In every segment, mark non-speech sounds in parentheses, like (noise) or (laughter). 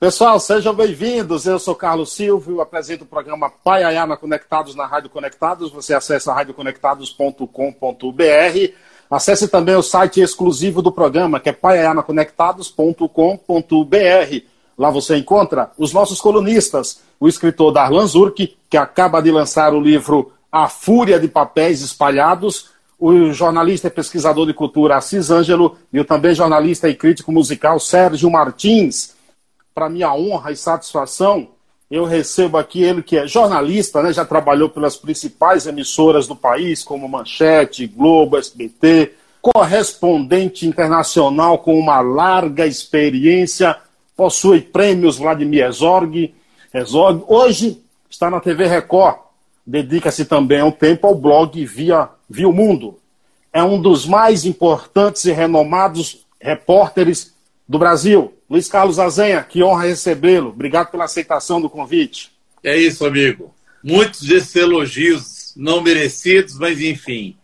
Pessoal, sejam bem-vindos. Eu sou Carlos Silvio, apresento o programa Pai Ayana Conectados na Rádio Conectados. Você acessa radioconectados.com.br. Acesse também o site exclusivo do programa, que é paiayanaconectados.com.br. Lá você encontra os nossos colunistas, o escritor Darlan Zurk, que acaba de lançar o livro A Fúria de Papéis Espalhados, o jornalista e pesquisador de cultura Assis Ângelo e o também jornalista e crítico musical Sérgio Martins para minha honra e satisfação, eu recebo aqui ele que é jornalista, né, já trabalhou pelas principais emissoras do país, como Manchete, Globo, SBT, correspondente internacional com uma larga experiência, possui prêmios Vladimir Herzog, Herzog. Hoje está na TV Record, dedica-se também um tempo ao blog Via, Via Mundo. É um dos mais importantes e renomados repórteres do Brasil. Luiz Carlos Azenha, que honra recebê-lo. Obrigado pela aceitação do convite. É isso, amigo. Muitos desses elogios não merecidos, mas enfim,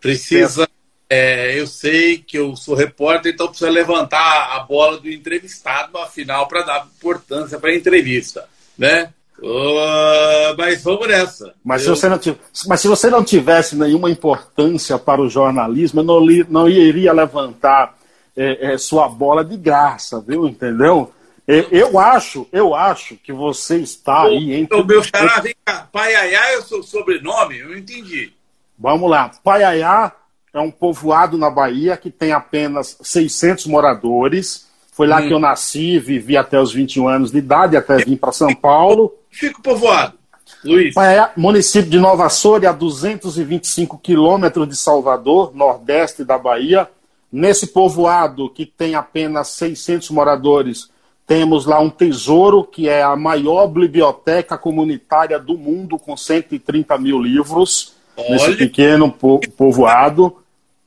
precisa. É, eu sei que eu sou repórter, então precisa levantar a bola do entrevistado, afinal, para dar importância para a entrevista, né? Uh, mas vamos nessa. Mas, eu... se você não tivesse, mas se você não tivesse nenhuma importância para o jornalismo, eu não, li, não iria levantar é, é, sua bola de graça, viu? Entendeu? É, eu acho, eu acho que você está o, aí entre. O meu xará, vem cá. Paiaiá é o seu sobrenome? Eu não entendi. Vamos lá. Paiaiá é um povoado na Bahia que tem apenas 600 moradores. Foi lá hum. que eu nasci, vivi até os 21 anos de idade, até vim para São Paulo. Fica o povoado. Luiz. Paiaiá, município de Nova Soura, a 225 quilômetros de Salvador, nordeste da Bahia. Nesse povoado, que tem apenas 600 moradores, temos lá um tesouro, que é a maior biblioteca comunitária do mundo, com 130 mil livros, Olha. nesse pequeno po povoado.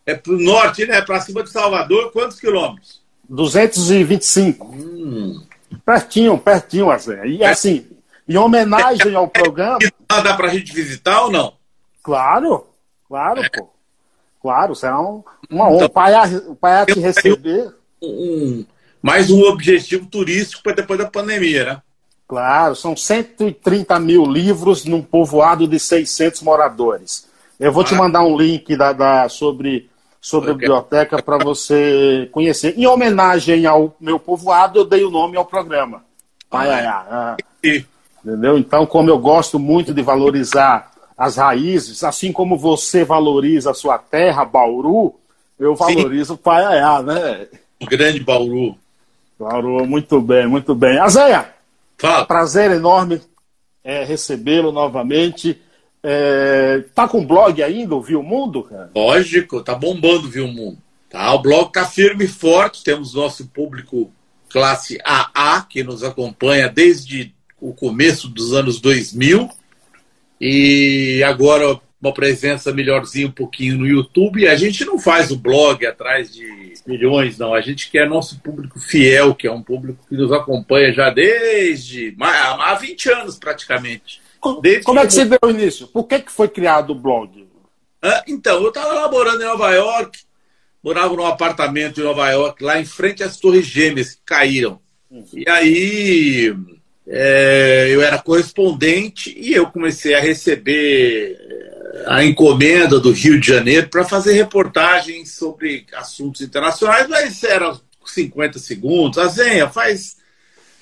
É para o norte, né? Para cima de Salvador, quantos quilômetros? 225. Hum. Pertinho, pertinho, Azé. E é. assim, em homenagem ao programa. Dá para a gente visitar ou não? Claro, claro, é. pô. Claro, será um, uma honra. Então, o pai, o pai te receber. Um, mais um objetivo turístico para depois da pandemia, né? Claro, são 130 mil livros num povoado de 600 moradores. Eu vou ah. te mandar um link da, da sobre, sobre a biblioteca para você conhecer. Em homenagem ao meu povoado, eu dei o nome ao programa. Ai, ai, ai. Entendeu? Então, como eu gosto muito de valorizar as raízes, assim como você valoriza a sua terra, Bauru, eu valorizo o Paiaiá, né? O grande Bauru. Bauru, muito bem, muito bem. Azéia, Fala. prazer enorme é, recebê-lo novamente. É, tá com blog ainda, o Viu Mundo, cara? Lógico, tá bombando o Viu Mundo. Tá, o blog tá firme e forte, temos nosso público classe AA, que nos acompanha desde o começo dos anos 2000 e agora uma presença melhorzinha um pouquinho no YouTube. A gente não faz o blog atrás de milhões, não. A gente quer nosso público fiel, que é um público que nos acompanha já desde há 20 anos praticamente. Desde Como é que você deu o início? Por que, que foi criado o blog? Ah, então, eu estava morando em Nova York, morava num apartamento em Nova York, lá em frente às Torres Gêmeas que caíram. Uhum. E aí é, eu era correspondente e eu comecei a receber é, a encomenda do Rio de Janeiro para fazer reportagens sobre assuntos internacionais, mas era 50 segundos. A Zenha faz,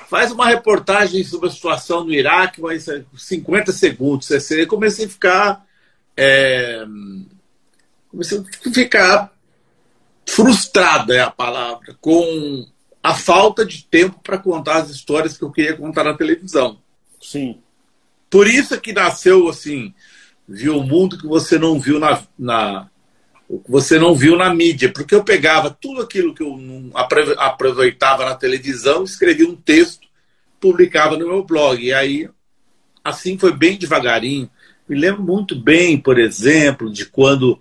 faz uma reportagem sobre a situação no Iraque, mas 50 segundos. Eu comecei a ficar. É, comecei a ficar frustrado é a palavra, com a falta de tempo para contar as histórias que eu queria contar na televisão. Sim. Por isso é que nasceu assim, viu o mundo que você não viu na, na você não viu na mídia, porque eu pegava tudo aquilo que eu não aproveitava na televisão, escrevia um texto, publicava no meu blog. E aí, assim foi bem devagarinho. Me lembro muito bem, por exemplo, de quando,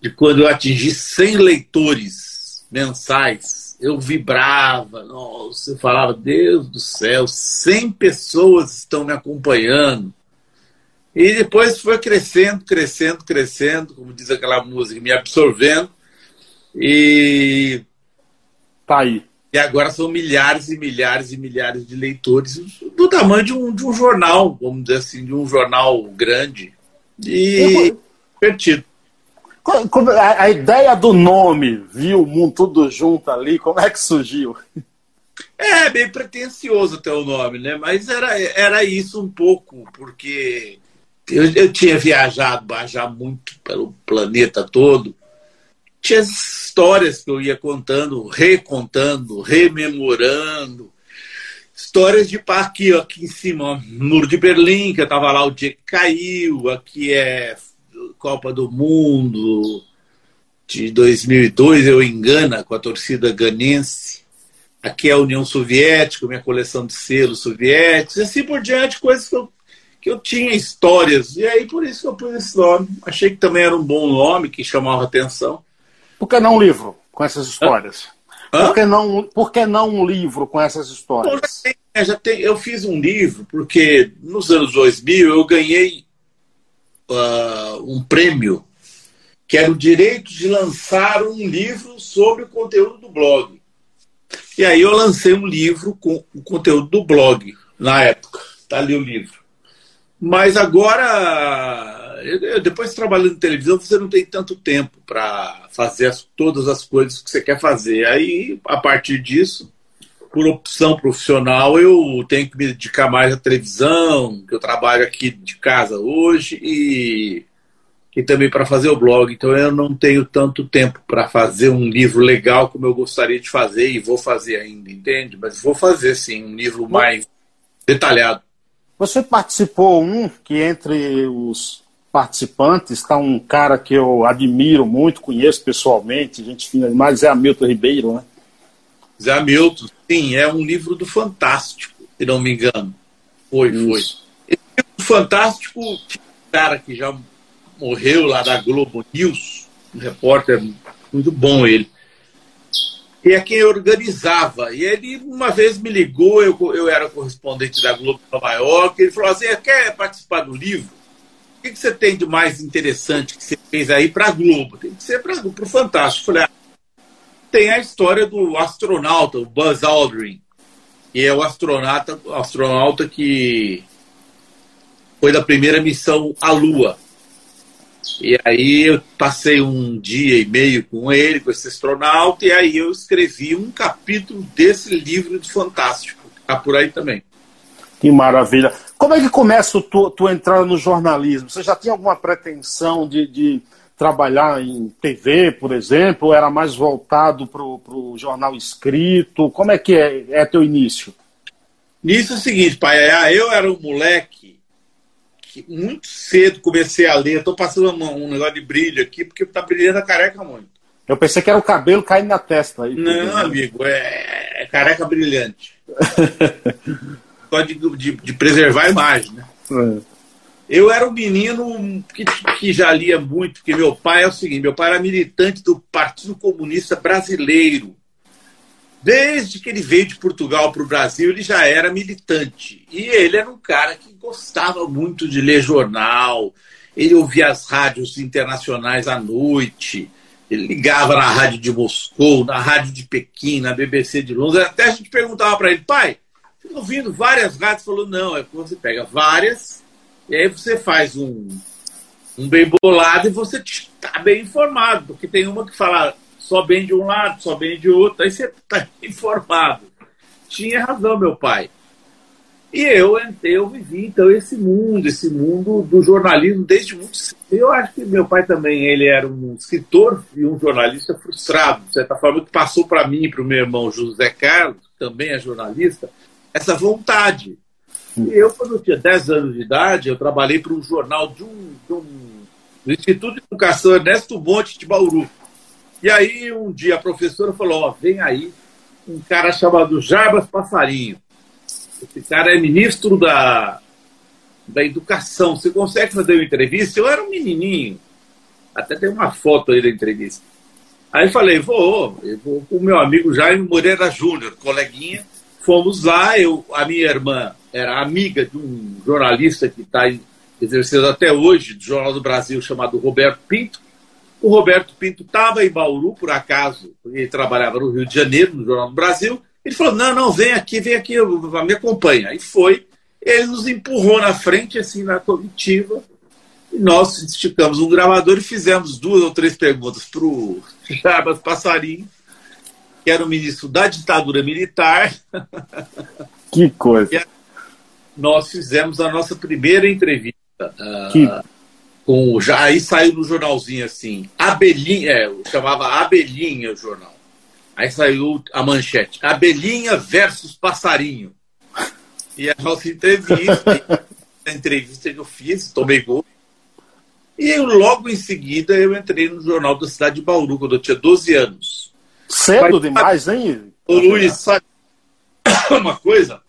de quando eu atingi 100 leitores mensais eu vibrava, nossa, eu falava, Deus do céu, 100 pessoas estão me acompanhando. E depois foi crescendo, crescendo, crescendo, como diz aquela música, me absorvendo. E tá aí. E agora são milhares e milhares e milhares de leitores do tamanho de um, de um jornal, vamos dizer assim, de um jornal grande e divertido. A, a ideia do nome, viu o mundo tudo junto ali, como é que surgiu? É, bem pretencioso até o nome, né? Mas era, era isso um pouco, porque eu, eu tinha viajado já muito pelo planeta todo tinha histórias que eu ia contando, recontando, rememorando. Histórias de aqui, aqui em cima, ó, Muro de Berlim, que eu estava lá o dia que caiu, aqui é Copa do Mundo de 2002, eu engana, com a torcida ganense. Aqui é a União Soviética, minha coleção de selos soviéticos, e assim por diante, coisas que eu, que eu tinha histórias. E aí por isso que eu pus esse nome. Achei que também era um bom nome, que chamava atenção. Por que não um livro com essas histórias? Hã? Por, que não, por que não um livro com essas histórias? já tem, é, já tem, eu fiz um livro porque nos anos 2000 eu ganhei uh, um prêmio que era o direito de lançar um livro sobre o conteúdo do blog. E aí eu lancei um livro com o conteúdo do blog na época. Está ali o livro. Mas agora depois trabalhando em televisão, você não tem tanto tempo para fazer as, todas as coisas que você quer fazer. Aí, a partir disso, por opção profissional, eu tenho que me dedicar mais à televisão, que eu trabalho aqui de casa hoje, e, e também para fazer o blog. Então, eu não tenho tanto tempo para fazer um livro legal como eu gostaria de fazer, e vou fazer ainda, entende? Mas vou fazer, sim, um livro mais detalhado. Você participou um que entre os participantes está um cara que eu admiro muito, conheço pessoalmente, gente fina demais, Zé Hamilton Ribeiro, né? Zé Hamilton, sim, é um livro do Fantástico, se não me engano. Foi, Isso. foi. Esse livro do Fantástico, tinha um cara que já morreu lá da Globo News, um repórter muito bom ele. E é quem organizava. E ele uma vez me ligou, eu, eu era correspondente da Globo em Nova York, ele falou assim, quer participar do livro? que, que você tem de mais interessante que você fez aí para a Globo? Tem que ser para o Fantástico. Falei, ah, tem a história do astronauta, o Buzz Aldrin, que é o astronauta, astronauta que foi da primeira missão à Lua. E aí eu passei um dia e meio com ele, com esse astronauta, e aí eu escrevi um capítulo desse livro do Fantástico. Está por aí também. Que maravilha. Como é que começa tu, tu entrada no jornalismo? Você já tinha alguma pretensão de, de trabalhar em TV, por exemplo, era mais voltado para o jornal escrito? Como é que é, é teu início? Início é o seguinte, pai, é, eu era um moleque que muito cedo comecei a ler. Estou passando um, um, negócio de brilho aqui, porque está brilhando a careca muito. Eu pensei que era o cabelo caindo na testa. Aí, Não, amigo, é, é careca brilhante. (laughs) de, de, de preservar a imagem. Né? É. Eu era um menino que, que já lia muito, porque meu pai é o seguinte: meu pai era militante do Partido Comunista Brasileiro. Desde que ele veio de Portugal para o Brasil, ele já era militante. E ele era um cara que gostava muito de ler jornal, ele ouvia as rádios internacionais à noite, ele ligava na rádio de Moscou, na rádio de Pequim, na BBC de Londres. Até a gente perguntava para ele, pai, ouvindo várias rádios, falou, não, é que você pega várias, e aí você faz um, um bem bolado e você está bem informado, porque tem uma que fala só bem de um lado, só bem de outro, aí você (laughs) está informado. Tinha razão, meu pai. E eu, eu vivi, então, esse mundo, esse mundo do jornalismo desde muito cedo. Eu acho que meu pai também, ele era um escritor e um jornalista frustrado, de certa forma, que passou para mim e para o meu irmão José Carlos, que também é jornalista, essa vontade. Eu, quando eu tinha 10 anos de idade, eu trabalhei para um jornal de um, de um, do Instituto de Educação Ernesto Monte de Bauru. E aí, um dia, a professora falou: Ó, vem aí um cara chamado Jarbas Passarinho. Esse cara é ministro da, da Educação. Você consegue fazer uma entrevista? Eu era um menininho. Até tem uma foto aí da entrevista. Aí falei: vou, eu vou com o meu amigo Jaime Moreira Júnior, coleguinha Fomos lá, eu, a minha irmã era amiga de um jornalista que está exercendo até hoje, do Jornal do Brasil, chamado Roberto Pinto. O Roberto Pinto estava em Bauru, por acaso, ele trabalhava no Rio de Janeiro, no Jornal do Brasil. Ele falou: não, não, vem aqui, vem aqui, me acompanha. Aí foi, ele nos empurrou na frente, assim, na comitiva, e nós esticamos um gravador e fizemos duas ou três perguntas para o (laughs) Jarbas Passarinho, que era o ministro da ditadura militar. Que coisa! nós fizemos a nossa primeira entrevista. Que... Uh, com, já aí saiu no jornalzinho assim, Abelhinha, é, chamava Abelhinha o jornal. Aí saiu a manchete, Abelhinha versus Passarinho. E a nossa entrevista, a entrevista que eu fiz, tomei gol. E eu, logo em seguida eu entrei no Jornal da Cidade de Bauru, quando eu tinha 12 anos. Cedo Mas, demais, hein? O Luiz, sabe (coughs) uma coisa?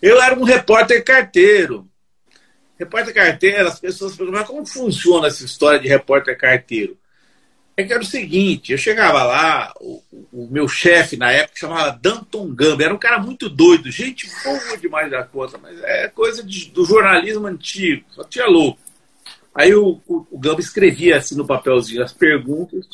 Eu era um repórter carteiro. Repórter carteiro, as pessoas perguntam, mas como funciona essa história de repórter carteiro? É que era o seguinte, eu chegava lá, o, o meu chefe na época chamava Danton Gamba, era um cara muito doido, gente boa demais da conta, mas é coisa de, do jornalismo antigo, só tinha louco. Aí o, o, o Gamba escrevia assim no papelzinho as perguntas,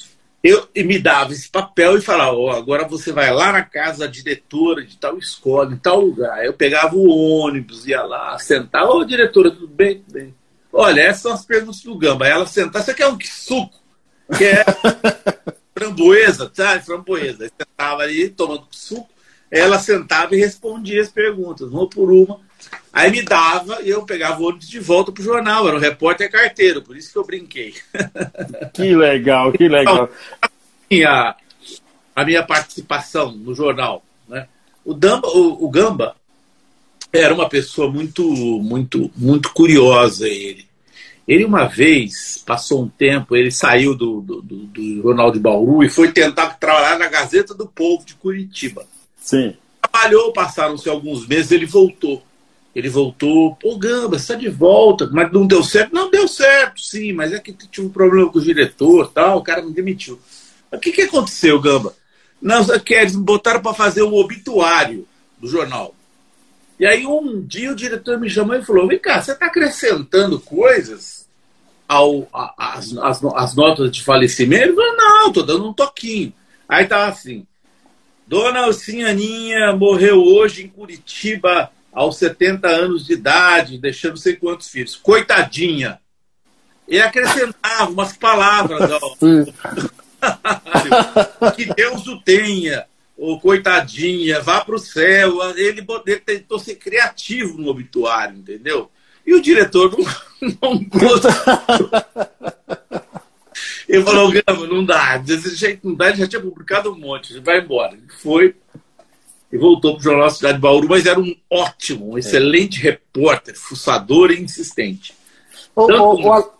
eu me dava esse papel e falava, oh, agora você vai lá na casa da diretora de tal escola, em tal lugar. Eu pegava o ônibus, ia lá, sentava, ô oh, diretora, tudo bem? Tudo bem. Olha, essas são as perguntas do Gamba. Ela sentava, você quer um suco? Que é (laughs) framboesa, sabe? Framboesa. Aí sentava ali, tomando suco, ela sentava e respondia as perguntas, uma por uma. Aí me dava e eu pegava o ônibus de volta pro jornal. Era um repórter carteiro, por isso que eu brinquei. (laughs) Que legal, que legal. Então, a, a minha participação no jornal. Né? O, Damba, o, o Gamba era uma pessoa muito, muito, muito curiosa. Ele, ele uma vez passou um tempo, ele saiu do, do, do, do jornal de Bauru e foi tentar trabalhar na Gazeta do Povo de Curitiba. Sim. Trabalhou, passaram-se alguns meses, ele voltou. Ele voltou, pô, Gamba, você está de volta, mas não deu certo? Não deu certo, sim, mas é que tinha um problema com o diretor tal, o cara me demitiu. O que, que aconteceu, Gamba? Não, que eles me botaram para fazer o obituário do jornal. E aí um dia o diretor me chamou e falou: Vem cá, você está acrescentando coisas ao, as, as, as, notas de falecimento? Eu falei, não, estou dando um toquinho. Aí tava assim: Dona Alcinha Aninha morreu hoje em Curitiba aos 70 anos de idade, deixando não sei quantos filhos. Coitadinha. E acrescentava umas palavras. Ó. (laughs) que Deus o tenha. Ou coitadinha, vá para o céu. Ele, ele tentou ser criativo no obituário, entendeu? E o diretor não, (laughs) não gostou. Ele falou, Gama, não dá, desse jeito não dá, ele já tinha publicado um monte, vai embora. Ele foi, e voltou para o Jornal Cidade de Bauru, mas era um ótimo, um excelente é. repórter, fuçador e insistente. Ô, Tanto...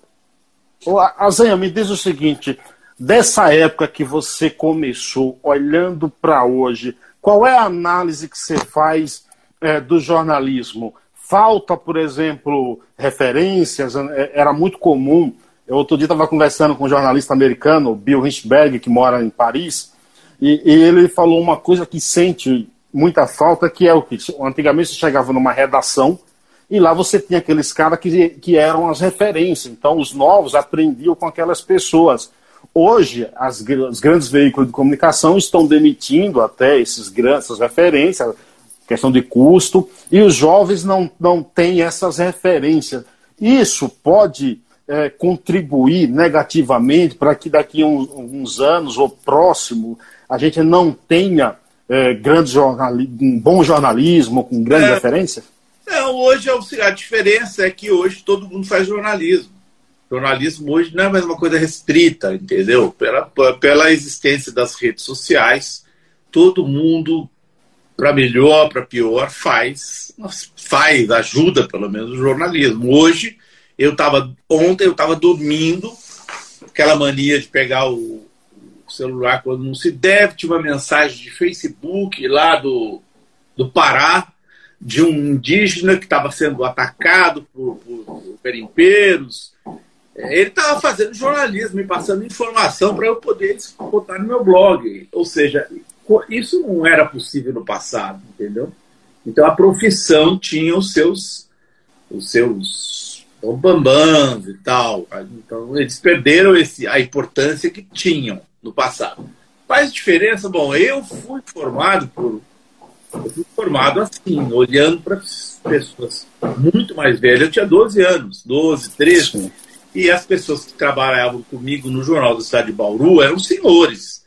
ô, Azenha, me diz o seguinte, dessa época que você começou, olhando para hoje, qual é a análise que você faz é, do jornalismo? Falta, por exemplo, referências? É, era muito comum. Eu outro dia estava conversando com um jornalista americano, Bill Richberg, que mora em Paris, e, e ele falou uma coisa que sente muita falta, que é o que antigamente você chegava numa redação e lá você tinha aqueles caras que, que eram as referências. Então os novos aprendiam com aquelas pessoas. Hoje, as, os grandes veículos de comunicação estão demitindo até esses grandes, essas referências, questão de custo, e os jovens não, não têm essas referências. Isso pode é, contribuir negativamente para que daqui a uns, uns anos ou próximo a gente não tenha é, grande jornali um bom jornalismo, com grande é, referência? Não, hoje a diferença é que hoje todo mundo faz jornalismo. Jornalismo hoje não é mais uma coisa restrita, entendeu? Pela, pela existência das redes sociais, todo mundo, para melhor, para pior, faz, faz, ajuda pelo menos o jornalismo. Hoje, eu estava, ontem eu estava dormindo, aquela mania de pegar o, celular quando não se deve. Tive uma mensagem de Facebook lá do, do Pará, de um indígena que estava sendo atacado por, por. É, ele estava fazendo jornalismo e passando informação para eu poder botar no meu blog. Ou seja, isso não era possível no passado, entendeu? Então a profissão tinha os seus, os seus São bambãs e tal. Então, eles perderam esse, a importância que tinham no passado. Faz diferença? Bom, eu fui formado por. Eu fui formado assim, olhando para pessoas muito mais velhas. Eu tinha 12 anos, 12, 13. E as pessoas que trabalhavam comigo no Jornal da Cidade de Bauru eram senhores.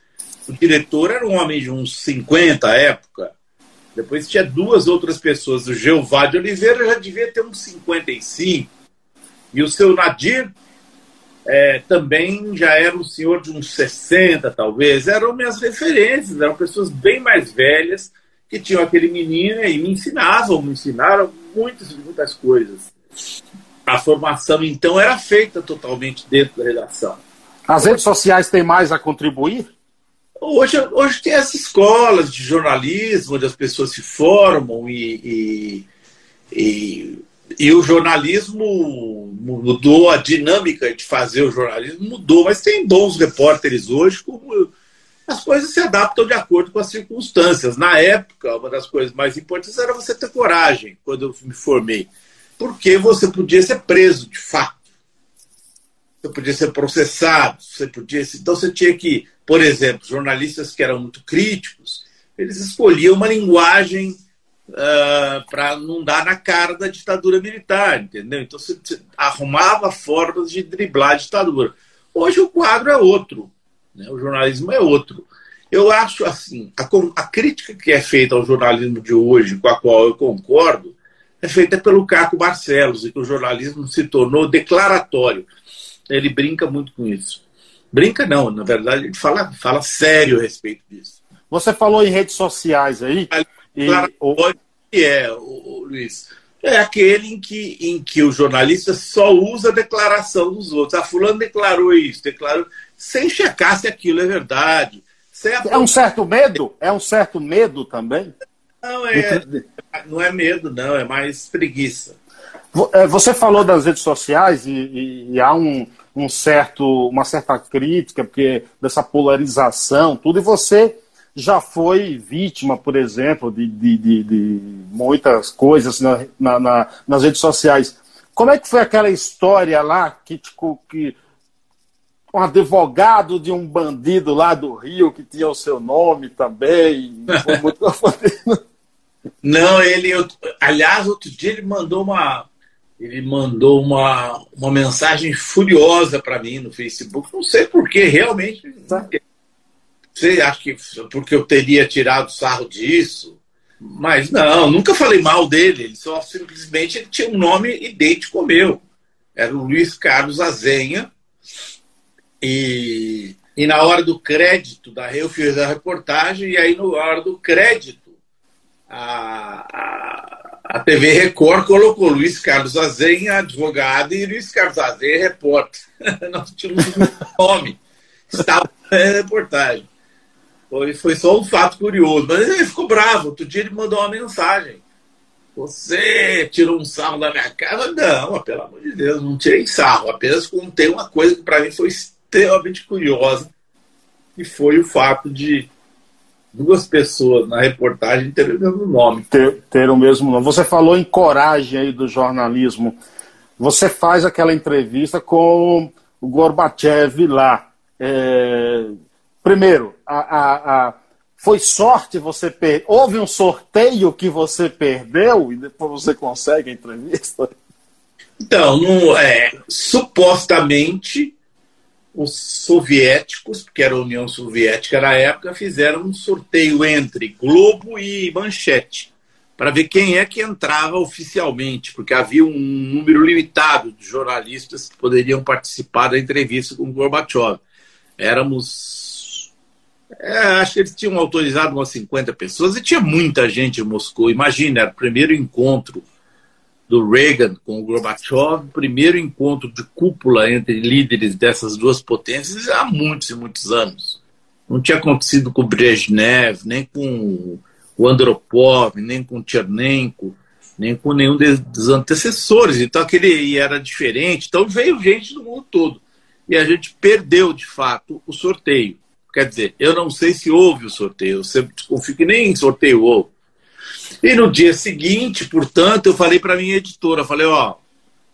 O diretor era um homem de uns 50 à época. Depois tinha duas outras pessoas. O Jeová de Oliveira já devia ter uns 55. E o seu Nadir é, também já era um senhor de uns 60, talvez. Eram minhas referências, eram pessoas bem mais velhas que tinham aquele menino e me ensinavam, me ensinaram muitas, muitas coisas. A formação, então, era feita totalmente dentro da redação. As redes sociais têm mais a contribuir? Hoje, hoje tem as escolas de jornalismo, onde as pessoas se formam e, e, e, e, o jornalismo mudou, a dinâmica de fazer o jornalismo mudou, mas tem bons repórteres hoje, como as coisas se adaptam de acordo com as circunstâncias. Na época, uma das coisas mais importantes era você ter coragem, quando eu me formei, porque você podia ser preso, de fato. Você podia ser processado, você podia. Então você tinha que por exemplo, jornalistas que eram muito críticos, eles escolhiam uma linguagem uh, para não dar na cara da ditadura militar, entendeu? Então você arrumava formas de driblar a ditadura. Hoje o quadro é outro, né? o jornalismo é outro. Eu acho assim, a, a crítica que é feita ao jornalismo de hoje, com a qual eu concordo, é feita pelo Caco Barcelos, e que o jornalismo se tornou declaratório. Ele brinca muito com isso. Brinca não, na verdade, ele fala, fala sério a respeito disso. Você falou em redes sociais aí. E, o... que é, o, Luiz? É aquele em que, em que o jornalista só usa a declaração dos outros. A ah, fulano declarou isso, declarou, sem checar se aquilo é verdade. É um certo medo? É um certo medo também? Não é, não é medo, não, é mais preguiça. É, você falou das redes sociais e, e, e há um, um certo, uma certa crítica porque dessa polarização, tudo, e você já foi vítima, por exemplo, de, de, de, de muitas coisas na, na, na, nas redes sociais. Como é que foi aquela história lá que, tipo, que um advogado de um bandido lá do Rio que tinha o seu nome também? Foi muito (laughs) Não, ele, eu, aliás, outro dia ele mandou uma, ele mandou uma, uma mensagem furiosa para mim no Facebook. Não sei porquê, realmente. Não sei, acho que porque eu teria tirado sarro disso. Mas não, nunca falei mal dele. Ele só simplesmente ele tinha um nome idêntico ao meu. Era o Luiz Carlos Azenha. E, e na hora do crédito, da, eu fiz a reportagem, e aí na hora do crédito, a, a a TV Record colocou Luiz Carlos Azenha, advogado, e Luiz Carlos Azenha, repórter. (laughs) Nós tínhamos um nome. Estava na reportagem. Foi, foi só um fato curioso. Mas ele ficou bravo. Outro dia ele mandou uma mensagem. Você tirou um sarro da minha cara? Não, pelo amor de Deus, não tirei sarro. Apenas contei uma coisa que para mim foi extremamente curiosa, que foi o fato de duas pessoas na reportagem terem o mesmo nome. Ter, ter o mesmo nome. Você falou em coragem aí do jornalismo. Você faz aquela entrevista com o Gorbachev lá. É... Primeiro, a, a, a... foi sorte você perder. Houve um sorteio que você perdeu e depois você consegue a entrevista? Então, não, é, supostamente os soviéticos, que era a União Soviética na época, fizeram um sorteio entre Globo e Manchete para ver quem é que entrava oficialmente, porque havia um número limitado de jornalistas que poderiam participar da entrevista com Gorbachev. Éramos. É, acho que eles tinham autorizado umas 50 pessoas e tinha muita gente em Moscou. Imagina, era o primeiro encontro do Reagan com o Gorbachev, primeiro encontro de cúpula entre líderes dessas duas potências há muitos e muitos anos. Não tinha acontecido com Brezhnev, nem com o Andropov, nem com o Chernenko, nem com nenhum dos antecessores. Então aquele era diferente. Então veio gente do mundo todo. E a gente perdeu, de fato, o sorteio. Quer dizer, eu não sei se houve o sorteio. Eu sempre desconfio que nem sorteio houve. E no dia seguinte, portanto, eu falei para minha editora, falei, ó,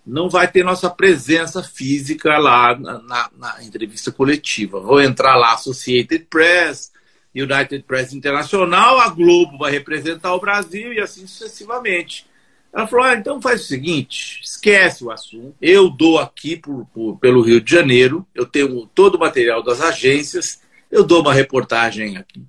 não vai ter nossa presença física lá na, na, na entrevista coletiva. Vou entrar lá Associated Press, United Press Internacional, a Globo vai representar o Brasil e assim sucessivamente. Ela falou: ah, então faz o seguinte, esquece o assunto. Eu dou aqui por, por, pelo Rio de Janeiro, eu tenho todo o material das agências, eu dou uma reportagem aqui,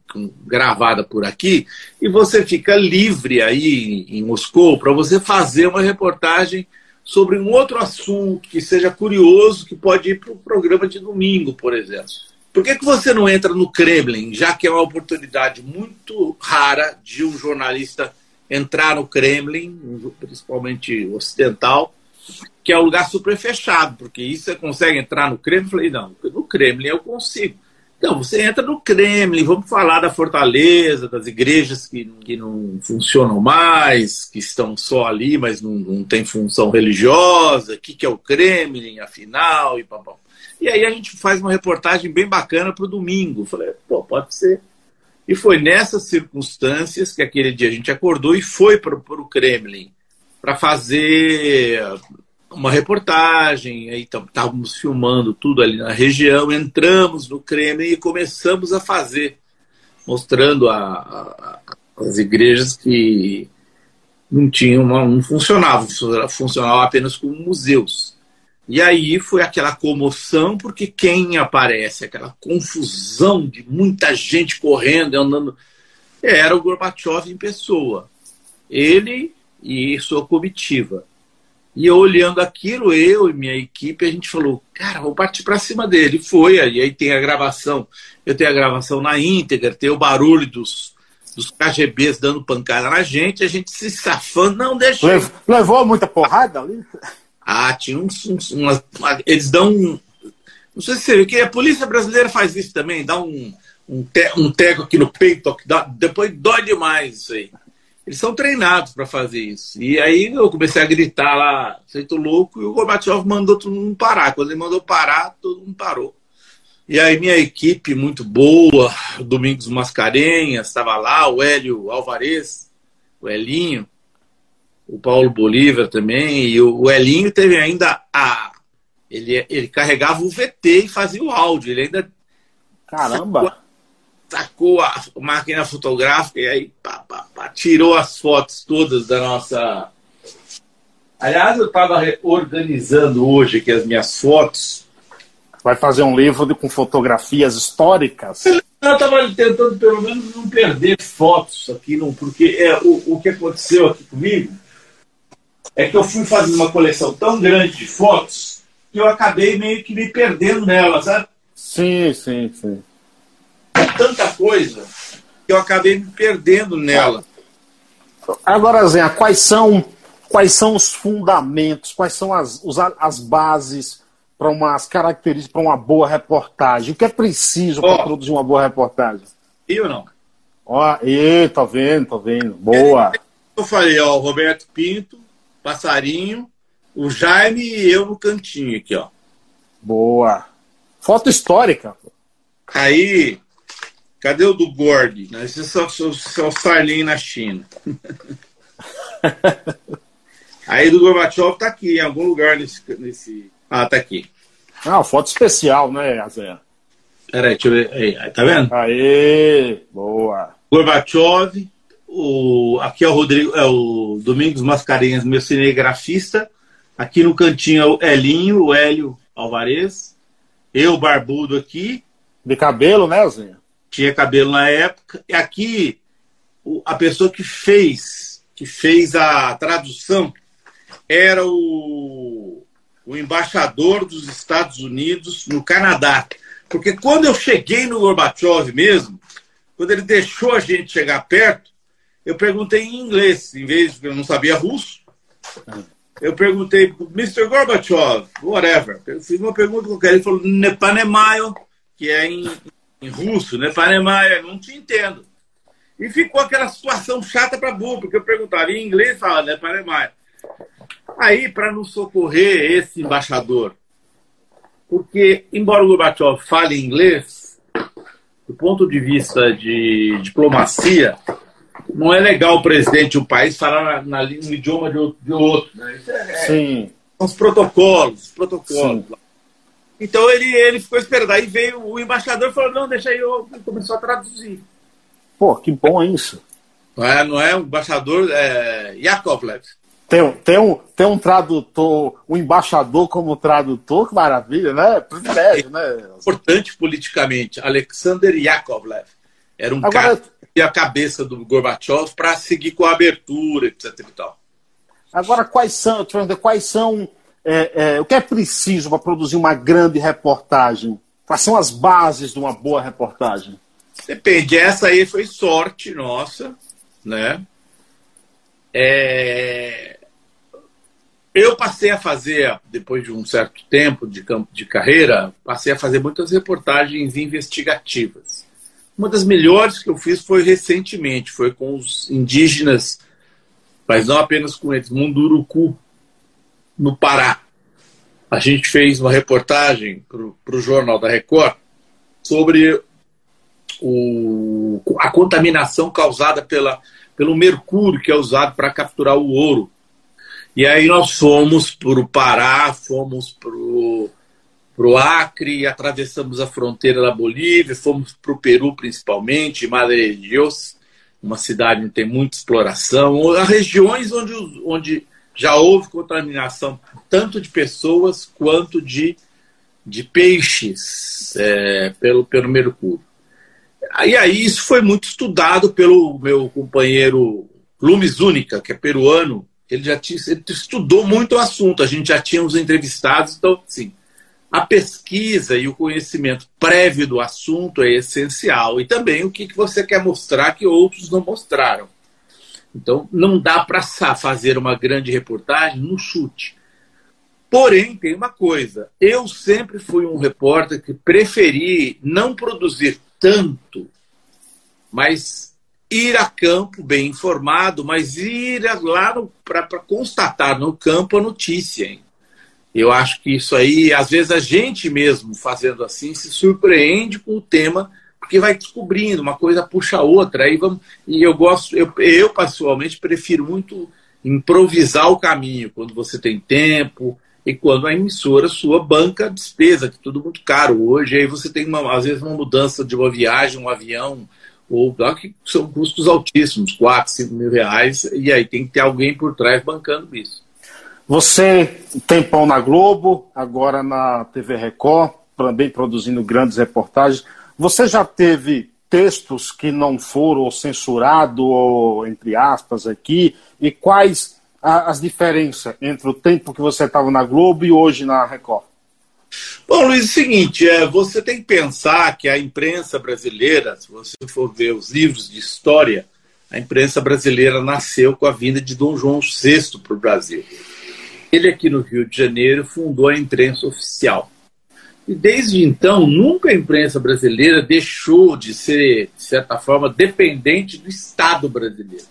gravada por aqui, e você fica livre aí em Moscou para você fazer uma reportagem sobre um outro assunto que seja curioso, que pode ir para o programa de domingo, por exemplo. Por que, que você não entra no Kremlin, já que é uma oportunidade muito rara de um jornalista entrar no Kremlin, principalmente ocidental, que é um lugar super fechado, porque isso você consegue entrar no Kremlin? Falei, não, no Kremlin eu consigo. Então, você entra no Kremlin, vamos falar da fortaleza, das igrejas que, que não funcionam mais, que estão só ali, mas não, não tem função religiosa, o que, que é o Kremlin, afinal, e papão. E aí a gente faz uma reportagem bem bacana para o domingo. Falei, pô, pode ser. E foi nessas circunstâncias que aquele dia a gente acordou e foi para o Kremlin para fazer uma reportagem. Aí estávamos filmando tudo ali na região, entramos no Kremlin e começamos a fazer, mostrando a, a, as igrejas que não tinham, não funcionavam, funcionavam apenas como museus. E aí foi aquela comoção, porque quem aparece, aquela confusão de muita gente correndo, andando, era o Gorbachev em pessoa. Ele e sua comitiva. E eu olhando aquilo, eu e minha equipe, a gente falou, cara, vamos partir para cima dele. Foi, e aí tem a gravação, eu tenho a gravação na íntegra, tem o barulho dos, dos KGBs dando pancada na gente, a gente se safando, não deixa. Levou, levou muita porrada ali? Ah, tinha uns. uns uma, uma, eles dão. Um, não sei se você viu, que a polícia brasileira faz isso também, dá um, um, te, um teco aqui no peito, que dá, depois dói demais isso aí. Eles são treinados para fazer isso. E aí eu comecei a gritar lá, feito louco, e o Gorbachev mandou todo mundo parar. Quando ele mandou parar, todo mundo parou. E aí minha equipe muito boa, Domingos Mascarenhas estava lá, o Hélio Alvarez, o Elinho, o Paulo Bolívar também, e o, Elinho teve ainda a. Ele, ele carregava o VT e fazia o áudio. Ele ainda. Caramba! Sacou, a máquina fotográfica e aí pá, pá, pá, tirou as fotos todas da nossa. Aliás, eu estava organizando hoje aqui as minhas fotos. Vai fazer um livro de, com fotografias históricas? Eu estava tentando, pelo menos, não perder fotos aqui, não, porque é, o, o que aconteceu aqui comigo é que eu fui fazendo uma coleção tão grande de fotos que eu acabei meio que me perdendo nelas, sabe? Sim, sim, sim. Tanta coisa que eu acabei me perdendo nela. Agora, Zé, quais são, quais são os fundamentos, quais são as, os, as bases para umas características para uma boa reportagem? O que é preciso oh, para produzir uma boa reportagem? E ou não? Ó, e, tá vendo, tá vendo. Boa. Eu falei, ó, o Roberto Pinto, passarinho, o Jaime e eu no cantinho aqui, ó. Boa. Foto histórica. Aí, cadê o do Gord? Esse é só, só, só o Sarlin na China. (laughs) Aí do Gorbachev tá aqui, em algum lugar nesse. nesse... Ah, tá aqui. Ah, foto especial, né, Azé? Peraí, deixa eu ver. Aí, tá vendo? Aê, boa. Gorbachev, o, aqui é o Rodrigo, é o Domingos Mascarenhas, meu cinegrafista. Aqui no cantinho é o Elinho, o Hélio Alvarez. Eu, barbudo aqui. De cabelo, né, Zinha? Tinha cabelo na época. E aqui, a pessoa que fez, que fez a tradução era o, o embaixador dos Estados Unidos no Canadá. Porque quando eu cheguei no Gorbachev mesmo, quando ele deixou a gente chegar perto, eu perguntei em inglês, em vez de eu não sabia russo. Eu perguntei, Mr. Gorbachev, whatever. Eu fiz uma pergunta qualquer. Ele falou, Nepanemayo, que é em, em russo, Nepanemayo, não te entendo. E ficou aquela situação chata para burro, porque eu perguntava em inglês, falava Nepanemayo. Aí, para nos socorrer esse embaixador, porque, embora o Gorbachev fale inglês, do ponto de vista de diplomacia, não é legal o presidente de um país falar na, na, no idioma de outro. De outro né? é, Sim. Os protocolos, os protocolos. Sim. Então ele, ele ficou esperando. Aí veio o embaixador e falou: não, deixa aí, eu começou a traduzir. Pô, que bom é isso. Não é, não é o embaixador é, Yakovlev. Tem, tem, um, tem um tradutor, um embaixador como tradutor, que maravilha, né? Privilégio, né? Importante politicamente, Alexander Yakovlev. Era um Agora, cara que a cabeça do Gorbachev para seguir com a abertura, etc. E tal. Agora, quais são, quais são é, é, o que é preciso para produzir uma grande reportagem? Quais são as bases de uma boa reportagem? Depende. Essa aí foi sorte nossa, né? É... Eu passei a fazer, depois de um certo tempo de, campo, de carreira, passei a fazer muitas reportagens investigativas. Uma das melhores que eu fiz foi recentemente, foi com os indígenas, mas não apenas com eles, Munduruku, no Pará. A gente fez uma reportagem para o Jornal da Record sobre o, a contaminação causada pela, pelo mercúrio que é usado para capturar o ouro. E aí nós fomos para o Pará, fomos para o Acre, atravessamos a fronteira da Bolívia, fomos para o Peru principalmente, Madre de Dios, uma cidade onde tem muita exploração, regiões onde, onde já houve contaminação tanto de pessoas quanto de, de peixes é, pelo, pelo mercúrio. E aí isso foi muito estudado pelo meu companheiro Lumes Única, que é peruano. Ele já tinha, ele estudou muito o assunto, a gente já tinha os entrevistados, então, sim, a pesquisa e o conhecimento prévio do assunto é essencial. E também o que você quer mostrar que outros não mostraram. Então, não dá para fazer uma grande reportagem no chute. Porém, tem uma coisa: eu sempre fui um repórter que preferi não produzir tanto, mas ir a campo bem informado, mas ir lá para constatar no campo a notícia. Hein? Eu acho que isso aí, às vezes a gente mesmo fazendo assim se surpreende com o tema porque vai descobrindo, uma coisa puxa a outra. Aí vamos, e eu gosto, eu, eu pessoalmente prefiro muito improvisar o caminho, quando você tem tempo e quando a emissora sua banca despesa, que é tudo muito caro hoje. Aí você tem, uma, às vezes, uma mudança de uma viagem, um avião, ou que são custos altíssimos, 4, 5 mil reais, e aí tem que ter alguém por trás bancando isso. Você tem pão na Globo, agora na TV Record, também produzindo grandes reportagens. Você já teve textos que não foram censurados, ou, entre aspas, aqui, e quais a, as diferenças entre o tempo que você estava na Globo e hoje na Record? Bom, Luiz, é o seguinte, é, você tem que pensar que a imprensa brasileira, se você for ver os livros de história, a imprensa brasileira nasceu com a vinda de Dom João VI para o Brasil. Ele aqui no Rio de Janeiro fundou a imprensa oficial. E desde então, nunca a imprensa brasileira deixou de ser, de certa forma, dependente do Estado brasileiro,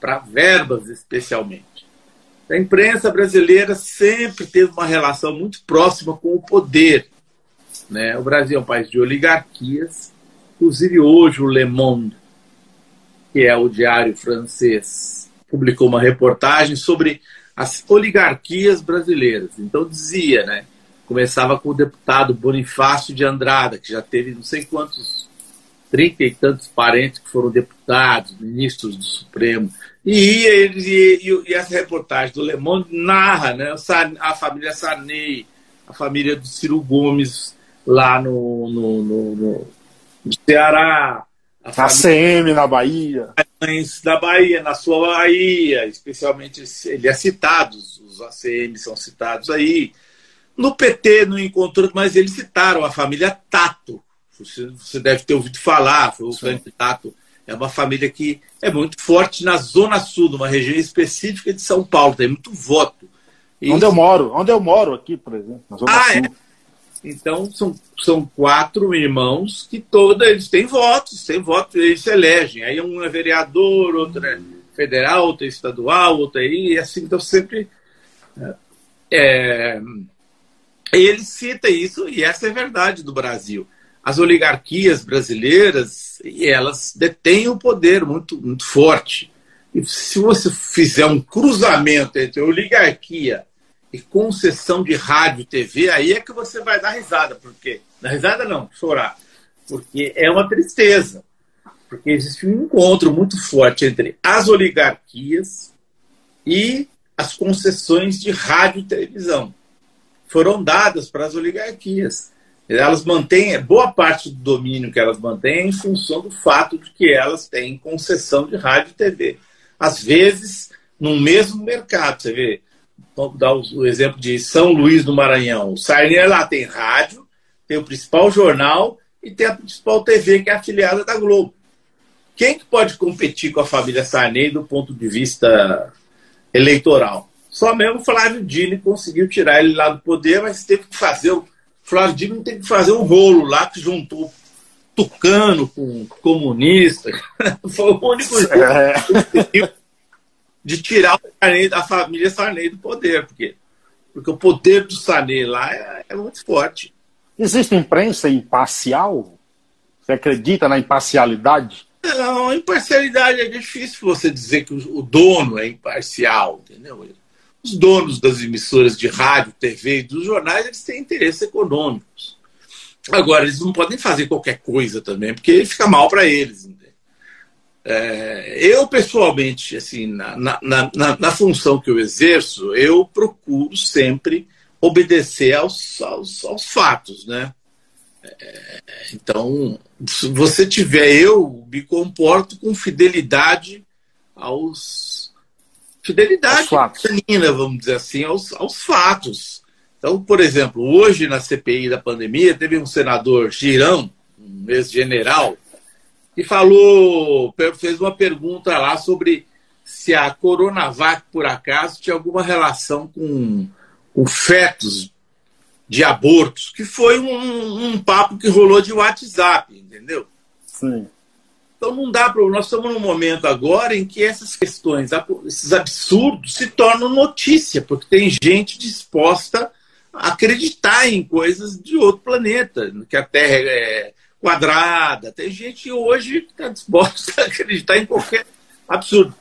para verbas especialmente. A imprensa brasileira sempre teve uma relação muito próxima com o poder. Né? O Brasil é um país de oligarquias, inclusive hoje o Le Monde, que é o diário francês, publicou uma reportagem sobre as oligarquias brasileiras. Então dizia, né? Começava com o deputado Bonifácio de Andrada, que já teve não sei quantos, trinta e tantos parentes que foram deputados, ministros do Supremo. E, e, e, e essa reportagem do Le Monde narra né, a família Sarney, a família do Ciro Gomes lá no, no, no, no, no Ceará. A, a CM na Bahia. Da Bahia, na sua Bahia, especialmente ele é citado, os ACM são citados aí. No PT não encontrou, mas eles citaram a família Tato. Você, você deve ter ouvido falar, foi o Tato. É uma família que é muito forte na Zona Sul, numa região específica de São Paulo, tem muito voto. E onde isso... eu moro, onde eu moro aqui, por exemplo, na Zona ah, Sul. É? Então são, são quatro irmãos que todos eles têm votos, têm votos, eles se elegem. Aí um é vereador, outro é federal, outro é estadual, outro é aí, e assim, então sempre. É, ele cita isso, e essa é verdade do Brasil. As oligarquias brasileiras, elas detêm o um poder muito, muito forte. E se você fizer um cruzamento entre oligarquia e concessão de rádio e TV, aí é que você vai dar risada. Por quê? Dar risada não, chorar. Porque é uma tristeza. Porque existe um encontro muito forte entre as oligarquias e as concessões de rádio e televisão. Foram dadas para as oligarquias. Elas mantêm, boa parte do domínio que elas mantêm é em função do fato de que elas têm concessão de rádio e TV. Às vezes, no mesmo mercado. Você vê, vamos dar o exemplo de São Luís do Maranhão. O Sarney lá tem rádio, tem o principal jornal e tem a principal TV, que é afiliada da Globo. Quem que pode competir com a família Sarney do ponto de vista eleitoral? Só mesmo o Flávio Dini conseguiu tirar ele lá do poder, mas teve que fazer. O Flávio Dini teve que fazer um rolo lá que juntou tucano com comunista. (laughs) Foi o único jeito de tirar Sarney, a família Sarney do poder. Porque, porque o poder do Sarney lá é, é muito forte. Existe imprensa imparcial? Você acredita na imparcialidade? Não, imparcialidade é difícil você dizer que o dono é imparcial, entendeu? Os donos das emissoras de rádio, TV e dos jornais, eles têm interesses econômicos. Agora, eles não podem fazer qualquer coisa também, porque fica mal para eles. É, eu, pessoalmente, assim, na, na, na, na, função que eu exerço, eu procuro sempre obedecer aos, aos, aos fatos, né? É, então, se você tiver, eu me comporto com fidelidade aos. Fidelidade canina, vamos dizer assim, aos, aos fatos. Então, por exemplo, hoje na CPI da pandemia, teve um senador Girão, um ex-general, que falou, fez uma pergunta lá sobre se a Coronavac, por acaso, tinha alguma relação com, com fetos de abortos, que foi um, um papo que rolou de WhatsApp, entendeu? Sim. Então não dá para. Nós estamos num momento agora em que essas questões, esses absurdos, se tornam notícia, porque tem gente disposta a acreditar em coisas de outro planeta, que a Terra é quadrada. Tem gente hoje que está disposta (laughs) a acreditar em qualquer absurdo.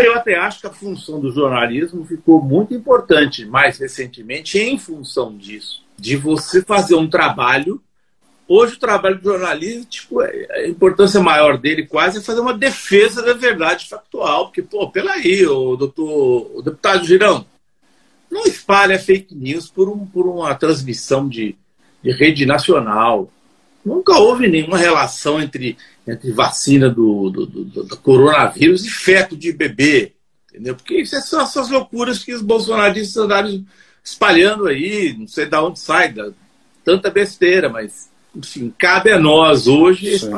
Eu até acho que a função do jornalismo ficou muito importante mais recentemente em função disso, de você fazer um trabalho. Hoje o trabalho jornalístico, é, a importância maior dele quase é fazer uma defesa da verdade factual, porque, pô, pelaí, o doutor, o deputado Girão, não espalha fake news por, um, por uma transmissão de, de rede nacional. Nunca houve nenhuma relação entre entre vacina do, do, do, do, coronavírus e feto de bebê. Entendeu? Porque isso é são essas loucuras que os bolsonaristas andaram espalhando aí, não sei de onde sai, tanta besteira, mas, enfim, cabe a nós hoje.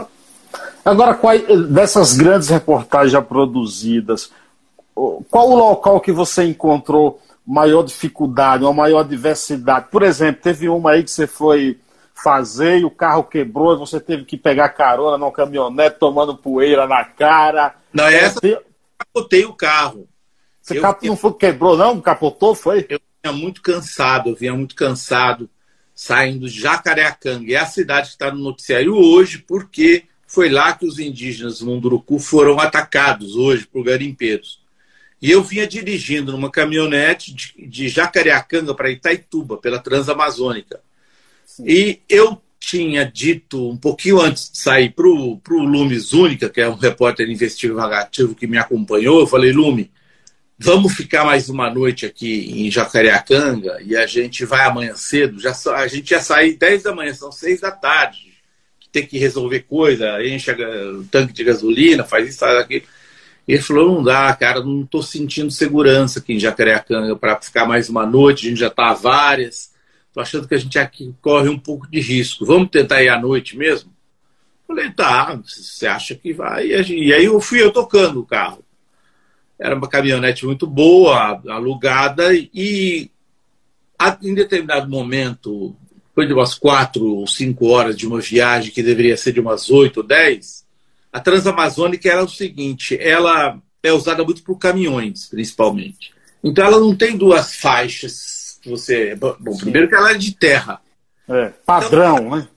Agora, qual, dessas grandes reportagens já produzidas, qual o local que você encontrou maior dificuldade, uma maior diversidade? Por exemplo, teve uma aí que você foi fazer e o carro quebrou e você teve que pegar carona numa caminhonete tomando poeira na cara. Não, essa eu capotei o carro. Você eu, cap... não foi, quebrou, não? Capotou, foi? Eu vinha muito cansado, eu vinha muito cansado saindo de Jacareacanga. É a cidade que está no noticiário hoje, porque foi lá que os indígenas Munduruku foram atacados hoje por garimpeiros. E eu vinha dirigindo numa caminhonete de, de Jacareacanga para Itaituba, pela Transamazônica. E eu tinha dito um pouquinho antes de sair para o Lumes Única, que é um repórter investigativo que me acompanhou, eu falei, Lume, vamos ficar mais uma noite aqui em Jacareacanga e a gente vai amanhã cedo. Já, a gente ia sair 10 da manhã, são 6 da tarde. Tem que resolver coisa, enche o tanque de gasolina, faz isso, faz aquilo. Ele falou, não dá, cara, não estou sentindo segurança aqui em Jacareacanga para ficar mais uma noite, a gente já está várias. Estou achando que a gente aqui corre um pouco de risco. Vamos tentar ir à noite mesmo? Falei, tá, você acha que vai? E aí eu fui eu tocando o carro. Era uma caminhonete muito boa, alugada, e em determinado momento, depois de umas quatro ou cinco horas de uma viagem que deveria ser de umas oito ou dez, a Transamazônica era o seguinte, ela é usada muito por caminhões, principalmente. Então ela não tem duas faixas que você. Bom, primeiro que ela é de terra. É, padrão, então, né?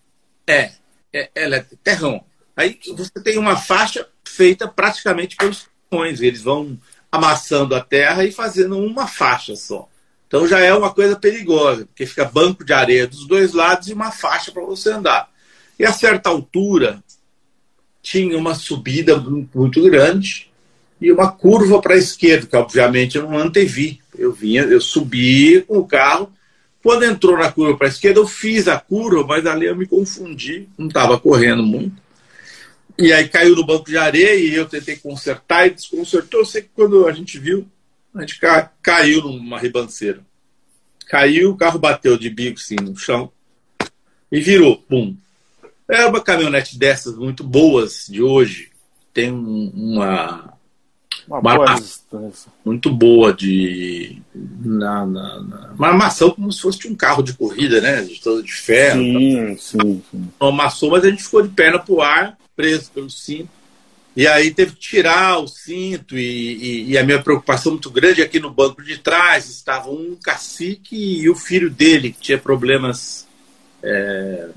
É, é, ela é terrão. Aí você tem uma faixa feita praticamente pelos caminhões. Eles vão amassando a terra e fazendo uma faixa só. Então já é uma coisa perigosa, porque fica banco de areia dos dois lados e uma faixa para você andar. E a certa altura tinha uma subida muito grande e uma curva para a esquerda, que obviamente eu não antevi. Eu vinha, eu subi com o carro. Quando entrou na curva para a esquerda, eu fiz a curva, mas ali eu me confundi, não estava correndo muito. E aí caiu no banco de areia e eu tentei consertar e desconcertou. Eu sei que quando a gente viu, a gente ca caiu numa ribanceira. Caiu, o carro bateu de bico assim no chão e virou, pum. É uma caminhonete dessas muito boas de hoje. Tem uma, uma, uma boa muito boa de na, na, na, uma armação como se fosse um carro de corrida, né? De todo de ferro. Sim, sim, sim. Não amassou, mas a gente ficou de perna pro ar, preso pelo cinto. E aí teve que tirar o cinto e, e, e, a minha preocupação muito grande aqui no banco de trás estava um cacique e o filho dele que tinha problemas é,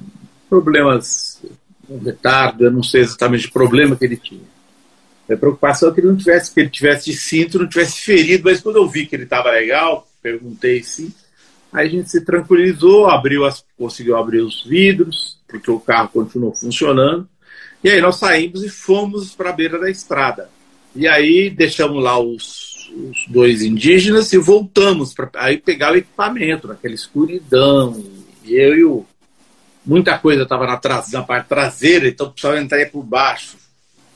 problemas um retardo, eu não sei exatamente o problema que ele tinha. A preocupação é que ele não tivesse que ele tivesse de cinto, não tivesse ferido, mas quando eu vi que ele estava legal, perguntei sim. Aí a gente se tranquilizou, abriu as, conseguiu abrir os vidros, porque o carro continuou funcionando. E aí nós saímos e fomos para a beira da estrada. E aí deixamos lá os, os dois indígenas e voltamos para aí pegar o equipamento, naquela escuridão. E eu e o. Muita coisa estava na, na, parte traseira, então precisava entrar por baixo,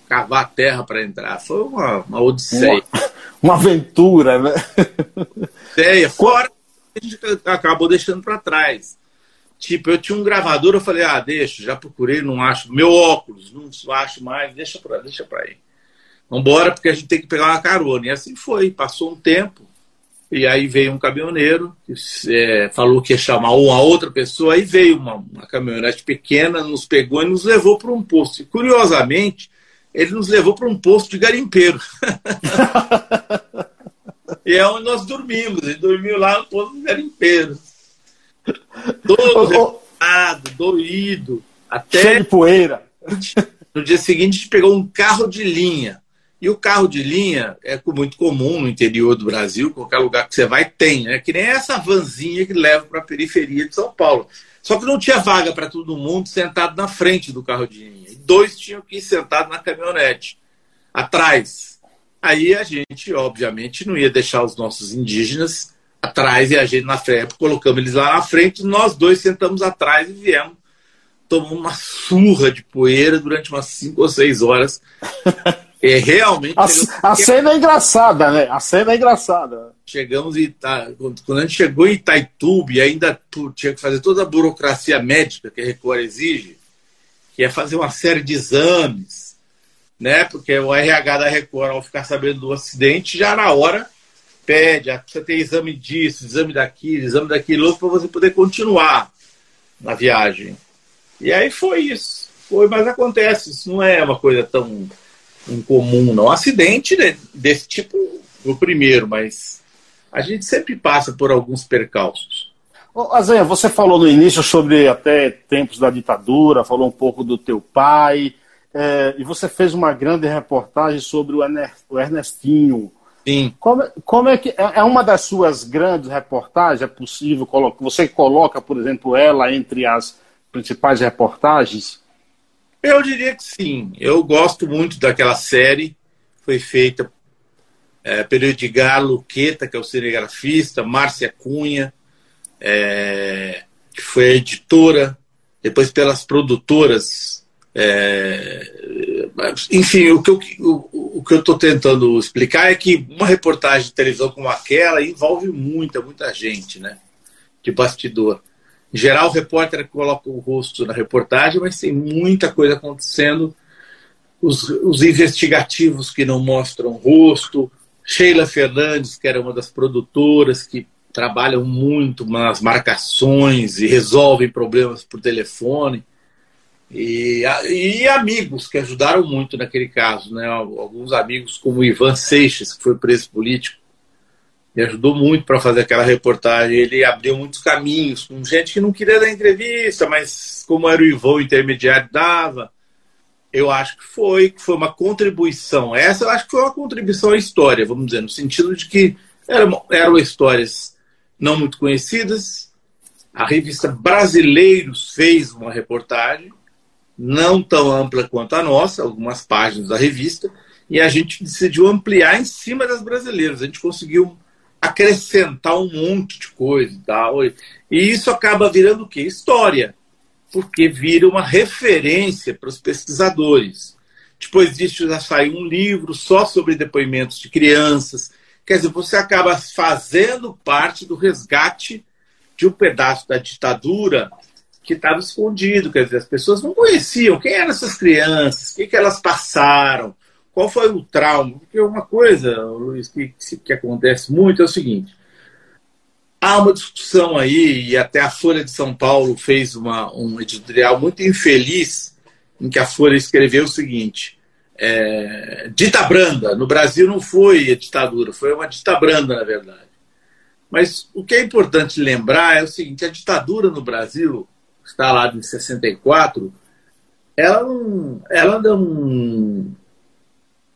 cavar a terra para entrar. Foi uma, uma odisseia. Uma, uma aventura, né? Odisseia. Fora a gente acabou deixando para trás. Tipo, eu tinha um gravador, eu falei, ah, deixa, já procurei, não acho. Meu óculos, não acho mais, deixa pra, deixa pra aí. Vambora, porque a gente tem que pegar uma carona. E assim foi, passou um tempo. E aí veio um caminhoneiro, que é, falou que ia chamar uma outra pessoa, aí veio uma, uma caminhonete pequena, nos pegou e nos levou para um posto. E curiosamente, ele nos levou para um posto de garimpeiro. (laughs) e é onde nós dormimos. Ele dormiu lá no posto de garimpeiro. Todo revoltado, doído. Até Cheio de poeira. No dia seguinte, a gente pegou um carro de linha. E o carro de linha é muito comum no interior do Brasil, qualquer lugar que você vai tem, né? Que nem essa vanzinha que leva para a periferia de São Paulo. Só que não tinha vaga para todo mundo sentado na frente do carro de linha. E dois tinham que ir sentados na caminhonete, atrás. Aí a gente, obviamente, não ia deixar os nossos indígenas atrás e a gente na frente, colocamos eles lá na frente, nós dois sentamos atrás e viemos. Tomamos uma surra de poeira durante umas 5 ou 6 horas. (laughs) É realmente. A, a, cena é engraçada, né? A cena é engraçada. Chegamos em Ita... Quando a gente chegou em Itaituba e ainda tinha que fazer toda a burocracia médica que a Record exige, que é fazer uma série de exames, né? Porque o RH da Record, ao ficar sabendo do acidente, já na hora pede, ah, precisa ter exame disso, exame daquilo, exame daquilo outro, para você poder continuar na viagem. E aí foi isso. Foi, mas acontece, isso não é uma coisa tão incomum, não. Acidente desse tipo, o primeiro, mas a gente sempre passa por alguns percalços. Ô, você falou no início sobre até tempos da ditadura, falou um pouco do teu pai, é, e você fez uma grande reportagem sobre o Ernestinho, Sim. Como, como é que é, é uma das suas grandes reportagens? É possível colocar? Você coloca, por exemplo, ela entre as principais reportagens? Eu diria que sim. Eu gosto muito daquela série. Foi feita é, pelo Edgar Luqueta, que é o cinegrafista, Márcia Cunha, é, que foi a editora, depois pelas produtoras é, enfim, o que, eu, o, que eu estou tentando explicar é que uma reportagem de televisão como aquela envolve muita, muita gente, né? De bastidor. Em geral, o repórter coloca o rosto na reportagem, mas tem muita coisa acontecendo. Os, os investigativos que não mostram rosto. Sheila Fernandes, que era uma das produtoras que trabalham muito nas marcações e resolvem problemas por telefone. E, e, amigos que ajudaram muito naquele caso, né? Alguns amigos como Ivan Seixas, que foi preso político, me ajudou muito para fazer aquela reportagem. Ele abriu muitos caminhos com gente que não queria dar entrevista, mas como era o Ivan o intermediário dava, eu acho que foi que foi uma contribuição. Essa eu acho que foi uma contribuição à história, vamos dizer, no sentido de que eram, eram histórias não muito conhecidas. A revista Brasileiros fez uma reportagem, não tão ampla quanto a nossa, algumas páginas da revista, e a gente decidiu ampliar em cima das brasileiras. A gente conseguiu acrescentar um monte de coisa e tal. E isso acaba virando o quê? História, porque vira uma referência para os pesquisadores. Depois disso já saiu um livro só sobre depoimentos de crianças. Quer dizer, você acaba fazendo parte do resgate de um pedaço da ditadura que estava escondido. Quer dizer, as pessoas não conheciam quem eram essas crianças, o que, que elas passaram, qual foi o trauma. Porque uma coisa, Luiz, que, que acontece muito é o seguinte: há uma discussão aí, e até a Folha de São Paulo fez uma, um editorial muito infeliz em que a Folha escreveu o seguinte: é, dita branda. No Brasil não foi a ditadura, foi uma dita branda, na verdade. Mas o que é importante lembrar é o seguinte: a ditadura no Brasil, lá em 64, ela não, ela não,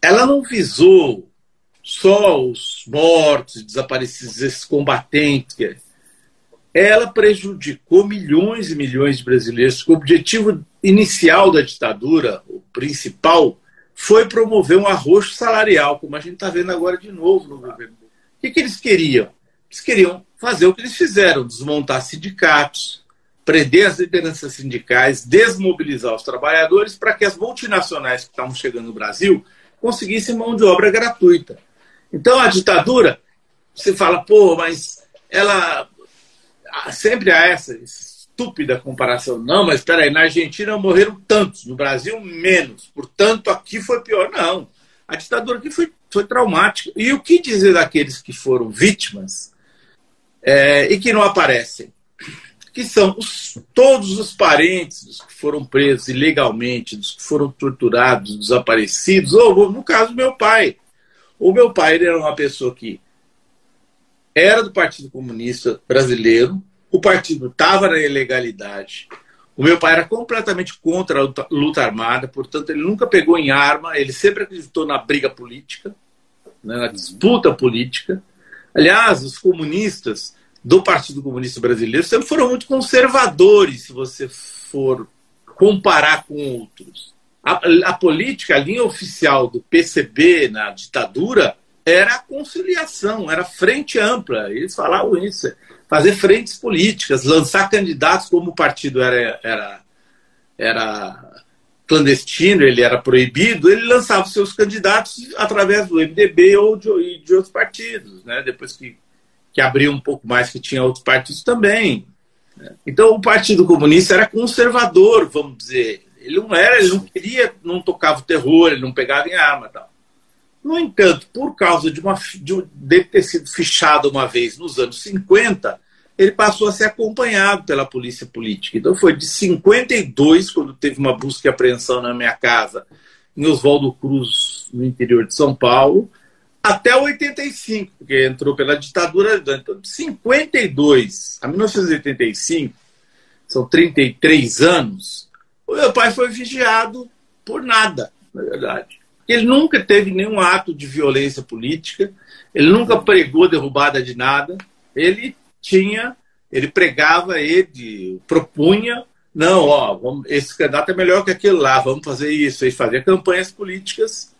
ela não visou só os mortos, desaparecidos, esses combatentes ela prejudicou milhões e milhões de brasileiros. O objetivo inicial da ditadura, o principal, foi promover um arroxo salarial, como a gente está vendo agora de novo no governo. O que, que eles queriam? Eles queriam fazer o que eles fizeram: desmontar sindicatos, prender as lideranças sindicais, desmobilizar os trabalhadores para que as multinacionais que estavam chegando no Brasil conseguissem mão de obra gratuita. Então a ditadura, você fala, pô, mas ela sempre há essa estúpida comparação. Não, mas espera aí, na Argentina morreram tantos, no Brasil menos. Portanto, aqui foi pior. Não. A ditadura aqui foi, foi traumática. E o que dizer daqueles que foram vítimas é, e que não aparecem? Que são os, todos os parentes dos que foram presos ilegalmente, dos que foram torturados, desaparecidos, ou no caso meu pai. O meu pai era uma pessoa que era do Partido Comunista Brasileiro, o partido estava na ilegalidade. O meu pai era completamente contra a luta, luta, armada, portanto, ele nunca pegou em arma, ele sempre acreditou na briga política, né, na disputa política. Aliás, os comunistas do Partido Comunista Brasileiro sempre foram muito conservadores, se você for comparar com outros. A, a política, a linha oficial do PCB na ditadura era a conciliação, era frente ampla. Eles falavam isso, fazer frentes políticas, lançar candidatos como o partido era, era, era clandestino, ele era proibido, ele lançava seus candidatos através do MDB ou de, de outros partidos, né? depois que, que abriu um pouco mais, que tinha outros partidos também. Então o Partido Comunista era conservador, vamos dizer. Ele não era, ele não queria, não tocava o terror, ele não pegava em arma tal. No entanto, por causa de, uma, de, de ter sido fichado uma vez nos anos 50, ele passou a ser acompanhado pela polícia política. Então foi de 52, quando teve uma busca e apreensão na minha casa, em Oswaldo Cruz, no interior de São Paulo, até 85, porque entrou pela ditadura. Então, de 52 a 1985, são 33 anos, o meu pai foi vigiado por nada, na verdade. Ele nunca teve nenhum ato de violência política, ele nunca pregou derrubada de nada, ele tinha, ele pregava, ele propunha, não, ó, vamos, esse candidato é melhor que aquele lá, vamos fazer isso, ele fazia campanhas políticas,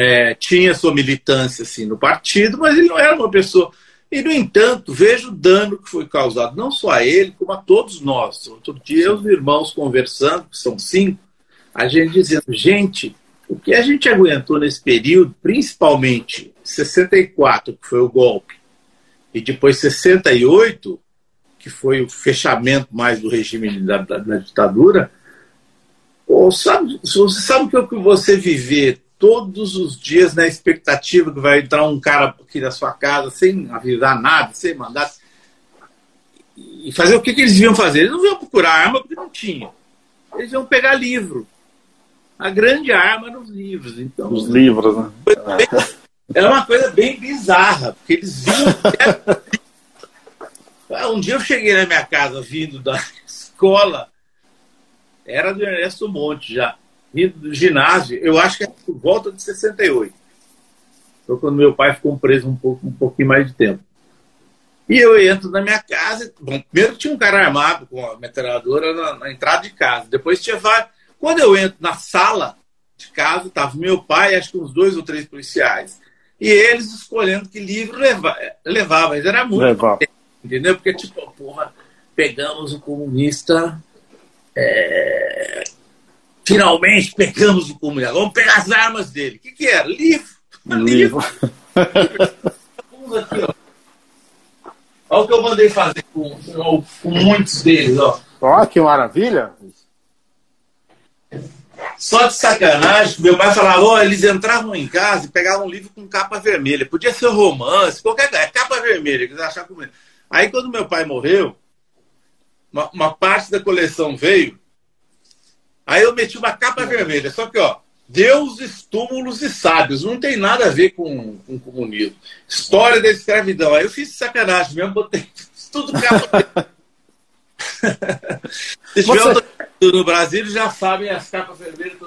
é, tinha sua militância assim no partido, mas ele não era uma pessoa. E, no entanto, vejo o dano que foi causado, não só a ele, como a todos nós. Outro dia, os irmãos conversando, que são cinco, a gente dizendo, gente, o que a gente aguentou nesse período, principalmente 64, que foi o golpe, e depois 68, que foi o fechamento mais do regime da, da, da ditadura, ou sabe, você sabe que o que você viver todos os dias na expectativa que vai entrar um cara aqui na sua casa sem avisar nada, sem mandar. E fazer o que, que eles iam fazer? Eles não iam procurar arma porque não tinha. Eles iam pegar livro a grande arma nos livros. Então, Os livros, né? Era uma coisa bem bizarra, porque eles viam. Um dia eu cheguei na minha casa vindo da (laughs) escola, era do Ernesto Monte já, ginásio, eu acho que era por volta de 68. Foi quando meu pai ficou preso um, pouco, um pouquinho mais de tempo. E eu entro na minha casa. Bom, primeiro tinha um cara armado com a metralhadora na, na entrada de casa. Depois tinha vários. Quando eu entro na sala de casa, estava meu pai, acho que uns dois ou três policiais. E eles escolhendo que livro leva, levava. Mas era muito. Levava. Entendeu? Porque, tipo, porra, pegamos o comunista. É... Finalmente pegamos o comunista. Vamos pegar as armas dele. O que, que era? Livro. Livro. Aqui, ó. Olha o que eu mandei fazer com, com, muitos deles, ó. Ó, que maravilha. Só de sacanagem, meu pai falava, ó, eles entravam em casa e pegavam um livro com capa vermelha. Podia ser romance, qualquer coisa, capa vermelha, que eles achavam comigo. Aí quando meu pai morreu, uma, uma, parte da coleção veio, aí eu meti uma capa vermelha. Só que, ó, deuses, túmulos e sábios. Não tem nada a ver com, com comunismo. História da escravidão. Aí eu fiz sacanagem mesmo, botei tudo capa Se tiver Você... no Brasil, já sabem as capas vermelhas.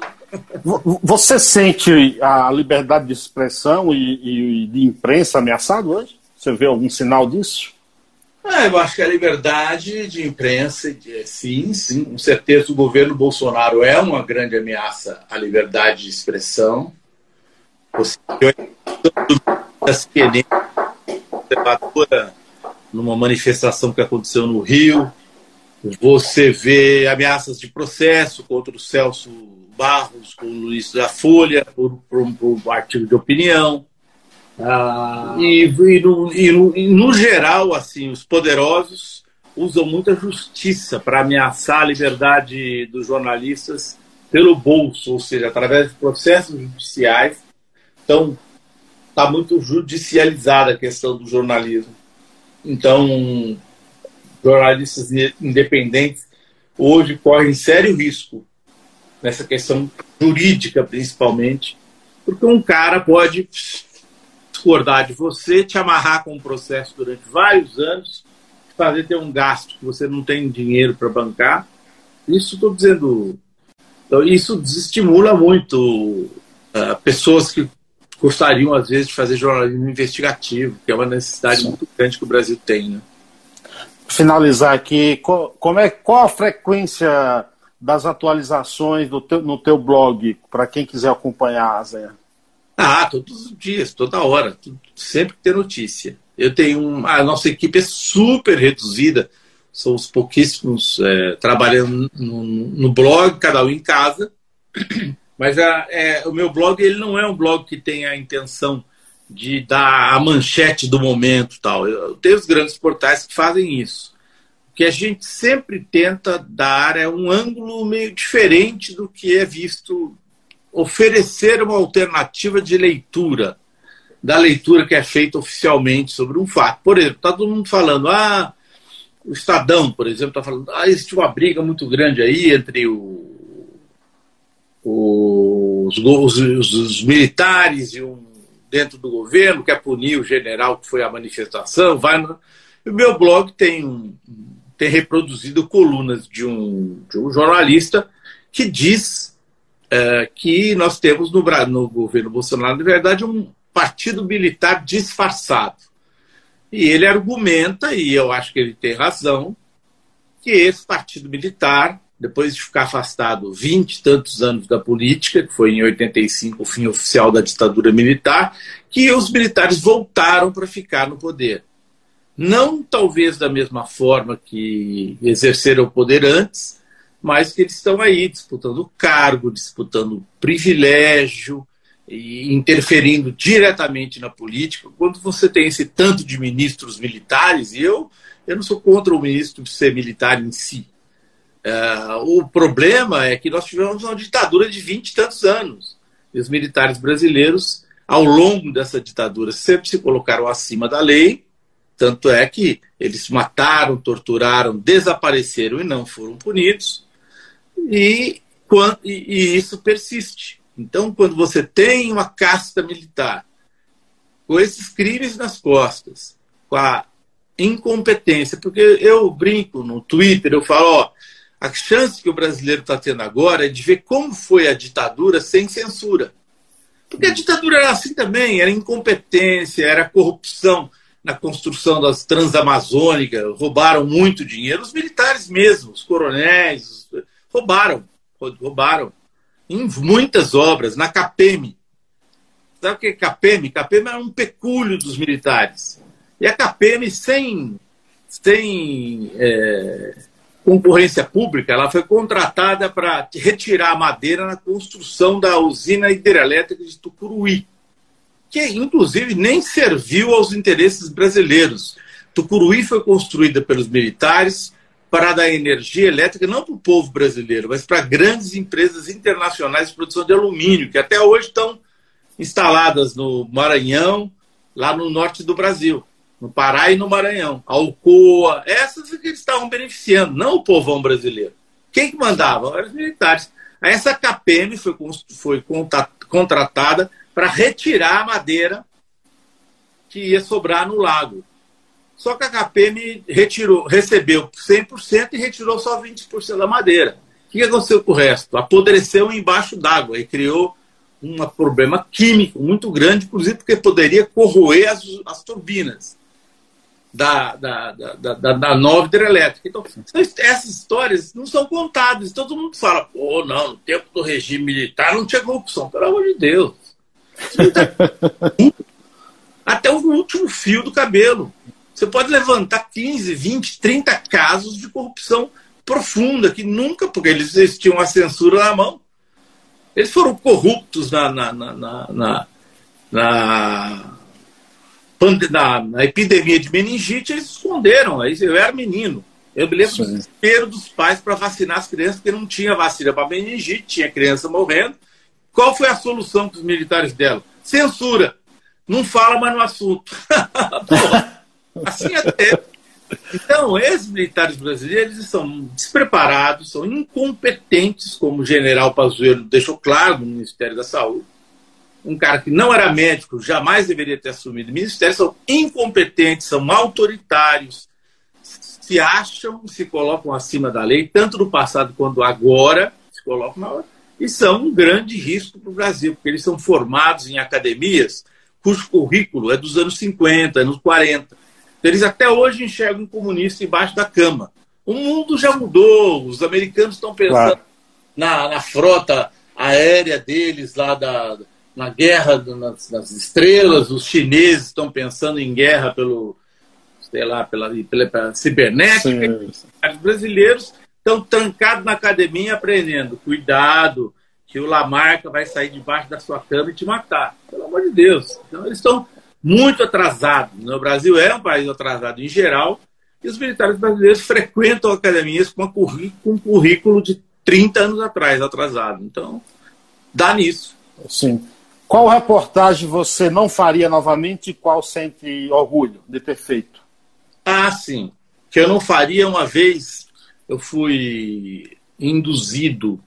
Você sente a liberdade de expressão e, e de imprensa ameaçada hoje? Você vê algum sinal disso? Ah, eu acho que a liberdade de imprensa, sim, sim, com certeza o governo Bolsonaro é uma grande ameaça à liberdade de expressão. Você numa manifestação que aconteceu no Rio, você vê ameaças de processo contra o Celso Barros, com o Luiz da Folha, por, por, por artigo de opinião. Ah. E, e, no, e, no, e, no, geral, assim, os poderosos usam muita justiça para ameaçar a liberdade dos jornalistas pelo bolso, ou seja, através de processos judiciais. Então, está muito judicializada a questão do jornalismo. Então, jornalistas independentes hoje correm sério risco nessa questão jurídica, principalmente, porque um cara pode discordar de você, te amarrar com um processo durante vários anos, fazer ter um gasto que você não tem dinheiro para bancar. Isso estou dizendo. Então, isso desestimula muito uh, pessoas que gostariam, às vezes, de fazer jornalismo investigativo, que é uma necessidade Sim. muito grande que o Brasil tem. Né? Finalizar aqui, qual, como é, qual a frequência das atualizações teu, no teu blog, para quem quiser acompanhar, Zé? Ah, todos os dias, toda hora, sempre que tem notícia. Eu tenho um, a nossa equipe é super reduzida, somos pouquíssimos é, trabalhando no, no, blog, cada um em casa. (clears throat) Mas a, é, o meu blog ele não é um blog que tem a intenção de dar a manchete do momento tal. Eu, tenho os grandes portais que fazem isso. O que a gente sempre tenta dar é um ângulo meio diferente do que é visto oferecer uma alternativa de leitura da leitura que é feita oficialmente sobre um fato. Por exemplo, está todo mundo falando, ah, o Estadão, por exemplo, está falando, ah, existe uma briga muito grande aí entre o, os, os, os, militares e um dentro do governo quer punir o general que foi à manifestação. Vai no... O meu blog tem, tem reproduzido colunas de um, de um jornalista que diz é, que nós temos no, no governo Bolsonaro, na verdade, um partido militar disfarçado. E ele argumenta, e eu acho que ele tem razão, que esse partido militar, depois de ficar afastado 20 e tantos anos da política, que foi em 85 o fim oficial da ditadura militar, que os militares voltaram para ficar no poder. Não talvez da mesma forma que exerceram o poder antes, mas que eles estão aí disputando cargo, disputando privilégio e interferindo diretamente na política. Quando você tem esse tanto de ministros militares, e eu, eu não sou contra o ministro ser militar em si. Uh, o problema é que nós tivemos uma ditadura de 20 e tantos anos. E os militares brasileiros, ao longo dessa ditadura, sempre se colocaram acima da lei, tanto é que eles mataram, torturaram, desapareceram e não foram punidos e, e isso persiste. Então, quando você tem uma casta militar com esses crimes nas costas, com a incompetência, porque eu brinco no Twitter, eu falo, ó, a chance que o brasileiro está tendo agora é de ver como foi a ditadura sem censura. Porque a ditadura era assim também, era incompetência, era corrupção. na construção das transamazônicas, roubaram muito dinheiro. Os militares mesmo, os coronéis, roubaram, roubaram em muitas obras, na CAPEM. Sabe o que é CAPEM? CAPEM era um pecúlio dos militares. E a CAPEM, sem, sem é, concorrência pública, ela foi contratada para retirar madeira na construção da usina hidrelétrica de Tucuruí que inclusive nem serviu aos interesses brasileiros. Tucuruí foi construída pelos militares para dar energia elétrica não para o povo brasileiro, mas para grandes empresas internacionais de produção de alumínio, que até hoje estão instaladas no Maranhão, lá no norte do Brasil, no Pará e no Maranhão. Alcoa, essas é que eles estavam beneficiando, não o povão brasileiro. Quem que mandava? Eram os militares. Essa KPM foi, foi contratada para retirar a madeira que ia sobrar no lago. Só que a KPM retirou, recebeu 100% e retirou só 20% da madeira. O que aconteceu com o resto? Apodreceu embaixo d'água e criou um problema químico muito grande, inclusive porque poderia corroer as, as turbinas da, da, da, da, da nova hidrelétrica. Então, essas histórias não são contadas. Todo mundo fala, pô, não, no tempo do regime militar não tinha corrupção. Pelo amor de Deus. (laughs) Até o último fio do cabelo. Você pode levantar 15, 20, 30 casos de corrupção profunda, que nunca, porque eles, eles tinham a censura na mão. Eles foram corruptos na, na, na, na, na, na, na epidemia de meningite, eles esconderam. Eu era menino. Eu me lembro do desespero dos pais para vacinar as crianças, porque não tinha vacina para meningite, tinha criança morrendo. Qual foi a solução que os militares deram? Censura. Não fala mais no assunto. (laughs) assim até. Então, esses militares brasileiros são despreparados, são incompetentes, como o general Pazuello deixou claro no Ministério da Saúde. Um cara que não era médico, jamais deveria ter assumido o ministério, são incompetentes, são autoritários, se acham, se colocam acima da lei, tanto no passado quanto agora, se colocam na hora e são um grande risco para o Brasil, porque eles são formados em academias cujo currículo é dos anos 50, anos 40. Eles até hoje enxergam um comunista embaixo da cama. O mundo já mudou, os americanos estão pensando claro. na, na, frota aérea deles lá da, na guerra nas, nas, estrelas, os chineses estão pensando em guerra pelo, sei lá, pela, pela, pela cibernética, Sim. os brasileiros estão trancados na academia aprendendo. Cuidado, que o Lamarca vai sair debaixo da sua cama e te matar. Pelo amor de Deus. Então, eles estão muito atrasados. O Brasil é um país atrasado em geral, e os militares brasileiros frequentam academias com, um currículo de 30 anos atrás, atrasado. Então, dá nisso. Sim. Qual reportagem você não faria novamente e qual sente orgulho de ter feito? Ah, sim. Que eu não faria uma vez eu fui induzido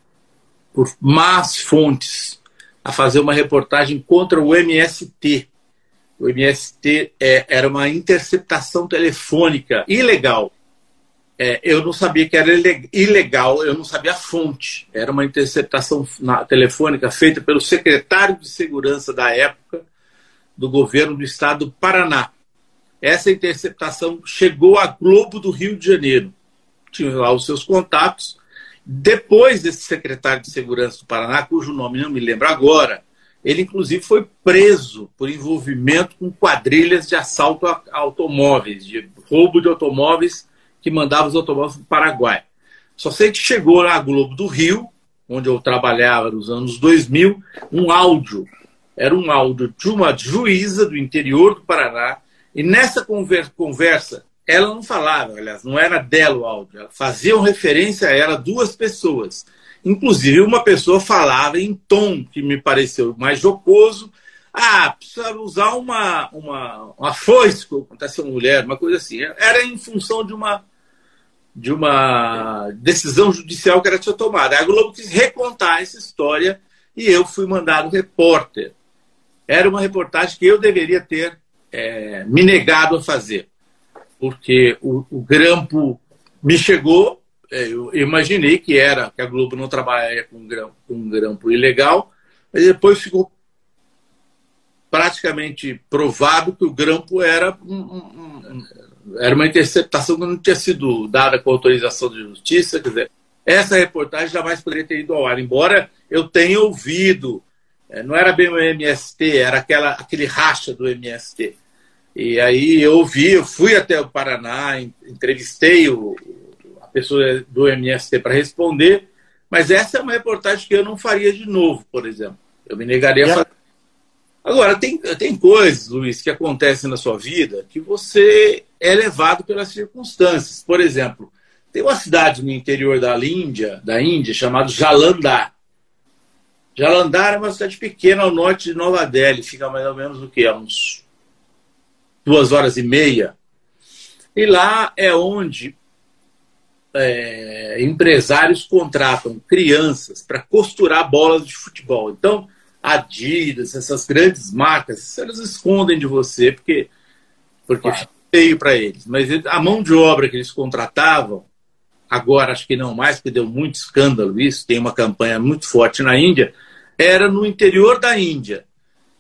por más fontes a fazer uma reportagem contra o MST. O MST é, era uma interceptação telefônica ilegal. É, eu não sabia que era ilegal, eu não sabia a fonte. Era uma interceptação telefônica feita pelo secretário de segurança da época do governo do estado do Paraná. Essa interceptação chegou à Globo do Rio de Janeiro tinha lá os seus contatos. Depois desse secretário de Segurança do Paraná, cujo nome não me lembro agora, ele inclusive foi preso por envolvimento com quadrilhas de assalto a automóveis, de roubo de automóveis que mandava os automóveis para o Paraguai. Só sei que chegou na Globo do Rio, onde eu trabalhava nos anos 2000, um áudio. Era um áudio de uma juíza do interior do Paraná, e nessa conversa ela não falava, aliás, não era dela o áudio, faziam referência a ela duas pessoas. Inclusive, uma pessoa falava em tom que me pareceu mais jocoso. Ah, precisa usar uma, uma, uma foice contra essa mulher, uma coisa assim. Era em função de uma, de uma decisão judicial que era tinha tomada. A Globo quis recontar essa história e eu fui mandado repórter. Era uma reportagem que eu deveria ter é, me negado a fazer porque o, o grampo me chegou, é, eu imaginei que era que a Globo não trabalharia com grampo, com grampo ilegal, mas depois ficou praticamente provado que o grampo era, um, um, era uma interceptação que não tinha sido dada com autorização de justiça. Quer dizer, essa reportagem jamais poderia ter ido ao ar, embora eu tenha ouvido. É, não era bem o MST, era aquela, aquele racha do MST. E aí eu ouvi, eu fui até o Paraná, entrevistei o, a pessoa do MST para responder, mas essa é uma reportagem que eu não faria de novo, por exemplo. Eu me negaria a fazer. Agora, tem, tem coisas, Luiz, que acontecem na sua vida que você é levado pelas circunstâncias. Por exemplo, tem uma cidade no interior da Índia, da Índia chamada Jalandhar. Jalandhar é uma cidade pequena ao norte de Nova Delhi, fica mais ou menos o quê? uns duas horas e meia. E lá é onde é, empresários contratam crianças para costurar bolas de futebol. Então, Adidas, essas grandes marcas, elas escondem de você porque porque claro. feio para eles. Mas a mão de obra que eles contratavam, agora acho que não mais, porque deu muito escândalo isso, tem uma campanha muito forte na Índia, era no interior da Índia.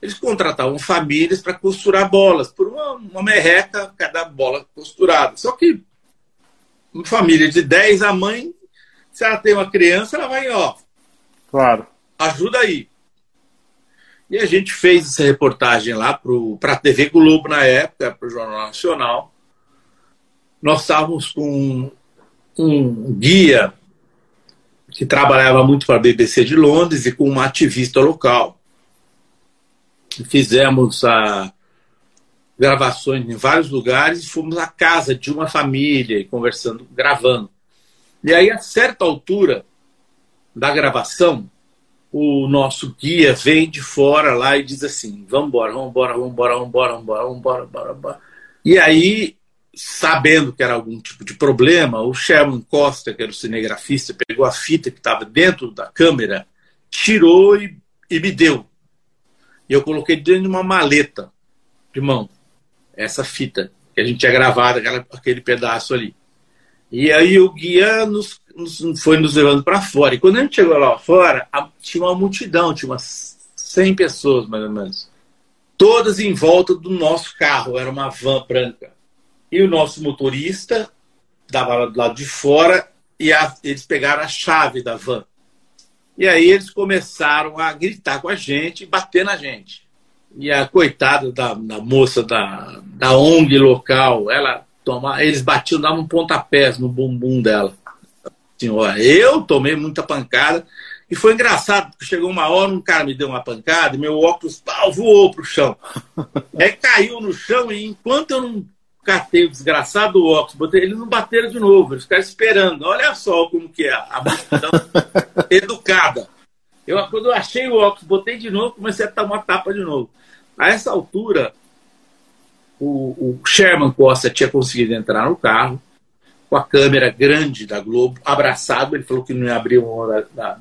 Eles contratavam famílias para costurar bolas, por uma, uma merreca cada bola costurada. Só que uma família de 10, a mãe, se ela tem uma criança, ela vai, ó. Claro. Ajuda aí. E a gente fez essa reportagem lá para a TV Globo na época, para o Jornal Nacional. Nós estávamos com um guia que trabalhava muito para a BBC de Londres e com uma ativista local. Fizemos a gravações em vários lugares e fomos à casa de uma família conversando, gravando. E aí, a certa altura da gravação, o nosso guia vem de fora lá e diz assim: vamos embora, vamos embora, vamos embora, vamos embora, vamos embora, vamos embora, vamos embora. E aí, sabendo que era algum tipo de problema, o Sherman Costa, que era o cinegrafista, pegou a fita que estava dentro da câmera, tirou e, e me deu. E eu coloquei dentro de uma maleta de mão essa fita que a gente tinha gravado, aquela, aquele pedaço ali. E aí o guia nos, nos foi nos levando para fora. E quando a gente chegou lá fora, a, tinha uma multidão, tinha umas 100 pessoas mais ou menos. Todas em volta do nosso carro, era uma van branca. E o nosso motorista dava do lado de fora e a, eles pegaram a chave da van. E aí eles começaram a gritar com a gente e bater na gente. E a coitada da, da moça da, da ONG local, ela toma, eles batiam, davam pontapés no bumbum dela. Senhora, eu tomei muita pancada. E foi engraçado, porque chegou uma hora, um cara me deu uma pancada e meu óculos pau, voou pro chão. Aí (laughs) caiu no chão e enquanto eu não catei o desgraçado do óculos, botei, eles não bateram de novo, eles ficaram esperando. Olha só como que é a multidão (laughs) educada. Eu, quando eu achei o óculos, botei de novo, comecei a tomar tapa de novo. A essa altura, o, o Sherman Costa tinha conseguido entrar no carro com a câmera grande da Globo, abraçado. Ele falou que não ia abrir uma da,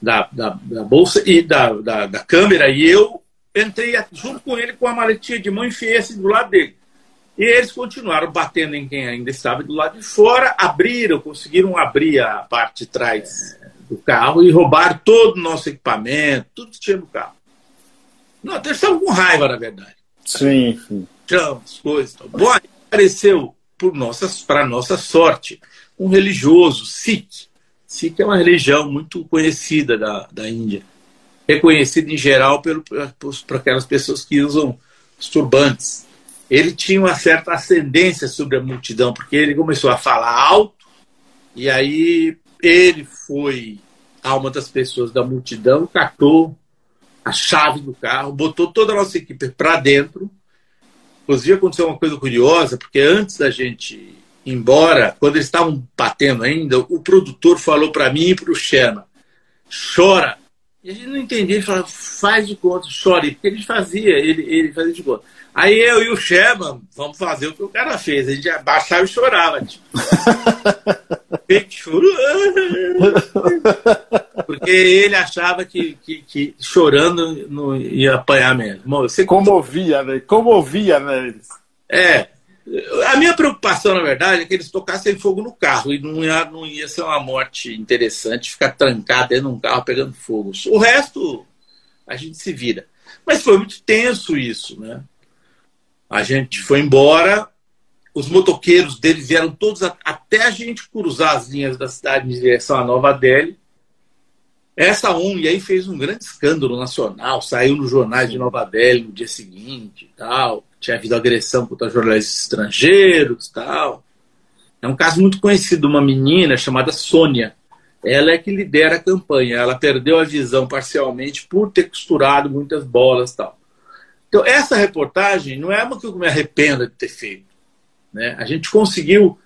da, da, da bolsa e da, da, da, câmera. E eu entrei junto com ele com a maletinha de mão e enfiei assim do lado dele. E eles continuaram batendo em quem ainda estava do lado de fora, abriram, conseguiram abrir a parte de trás do carro e roubaram todo o nosso equipamento, tudo que tinha no carro. Não, eles estavam com raiva, na verdade. Sim, sim. Chamas, coisas. Bom, aí apareceu, para nossa sorte, um religioso, Sikh. Sikh é uma religião muito conhecida da, da Índia. Reconhecida em geral pelo, por aquelas pessoas que usam os turbantes. Ele tinha uma certa ascendência sobre a multidão, porque ele começou a falar alto, e aí ele foi a uma das pessoas da multidão, catou a chave do carro, botou toda a nossa equipe para dentro. Inclusive aconteceu uma coisa curiosa, porque antes da gente ir embora, quando eles estavam batendo ainda, o produtor falou para mim e para o Sherman, chora. E a gente não entendia, ele falava, faz de conta, chore, porque ele fazia, ele, ele fazia de conta. Aí eu e o Sherman, vamos fazer o que o cara fez. A gente abaixava e chorava, tipo. (laughs) Porque ele achava que, que, que, chorando não ia apanhar mesmo. Você comovia, né? Comovia, né? É. A minha preocupação, na verdade, é que eles tocassem fogo no carro e não ia, não ia ser uma morte interessante ficar trancado dentro de um carro pegando fogo. O resto, a gente se vira. Mas foi muito tenso isso, né? A gente foi embora, os motoqueiros deles vieram todos até a gente cruzar as linhas da cidade em direção à Nova Delhi. Essa ONG aí fez um grande escândalo nacional, saiu nos jornais de Nova Delhi no dia seguinte tal. Tinha havido agressão contra jornalistas estrangeiros tal. É um caso muito conhecido de uma menina chamada Sônia. Ela é que lidera a campanha. Ela perdeu a visão parcialmente por ter costurado muitas bolas tal. Então, essa reportagem não é uma que eu me arrependo de ter feito. Né? A gente conseguiu,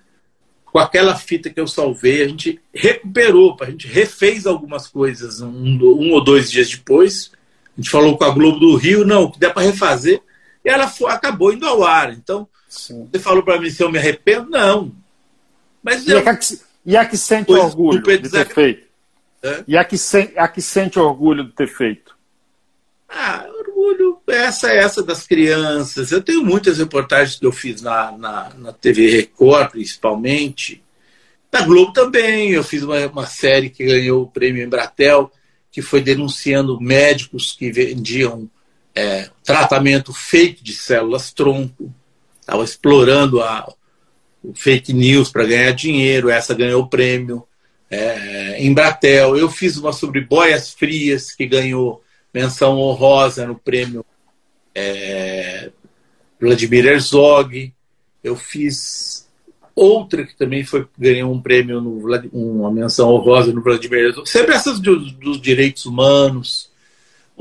com aquela fita que eu salvei, a gente recuperou, a gente refez algumas coisas um, um ou dois dias depois. A gente falou com a Globo do Rio, não, que dá para refazer, e ela foi, acabou indo ao ar. Então, Sim. você falou para mim se eu me arrependo? Não. Mas e, eu, a que, e a que sente orgulho de ter feito? É? E a que, a que sente orgulho de ter feito? Ah, orgulho, essa é essa das crianças. Eu tenho muitas reportagens que eu fiz na, na, na TV Record, principalmente. Na Globo também. Eu fiz uma, uma série que ganhou o prêmio Embratel, que foi denunciando médicos que vendiam é, tratamento fake de células tronco. Estava explorando a, fake news para ganhar dinheiro. Essa ganhou o prêmio. É, Embratel. Eu fiz uma sobre boias frias, que ganhou menção honrosa no prêmio é, Vladimir Herzog. Eu fiz outra que também foi ganhou um prêmio, no, uma menção honrosa no Vladimir Herzog. Sempre essas dos, dos direitos humanos.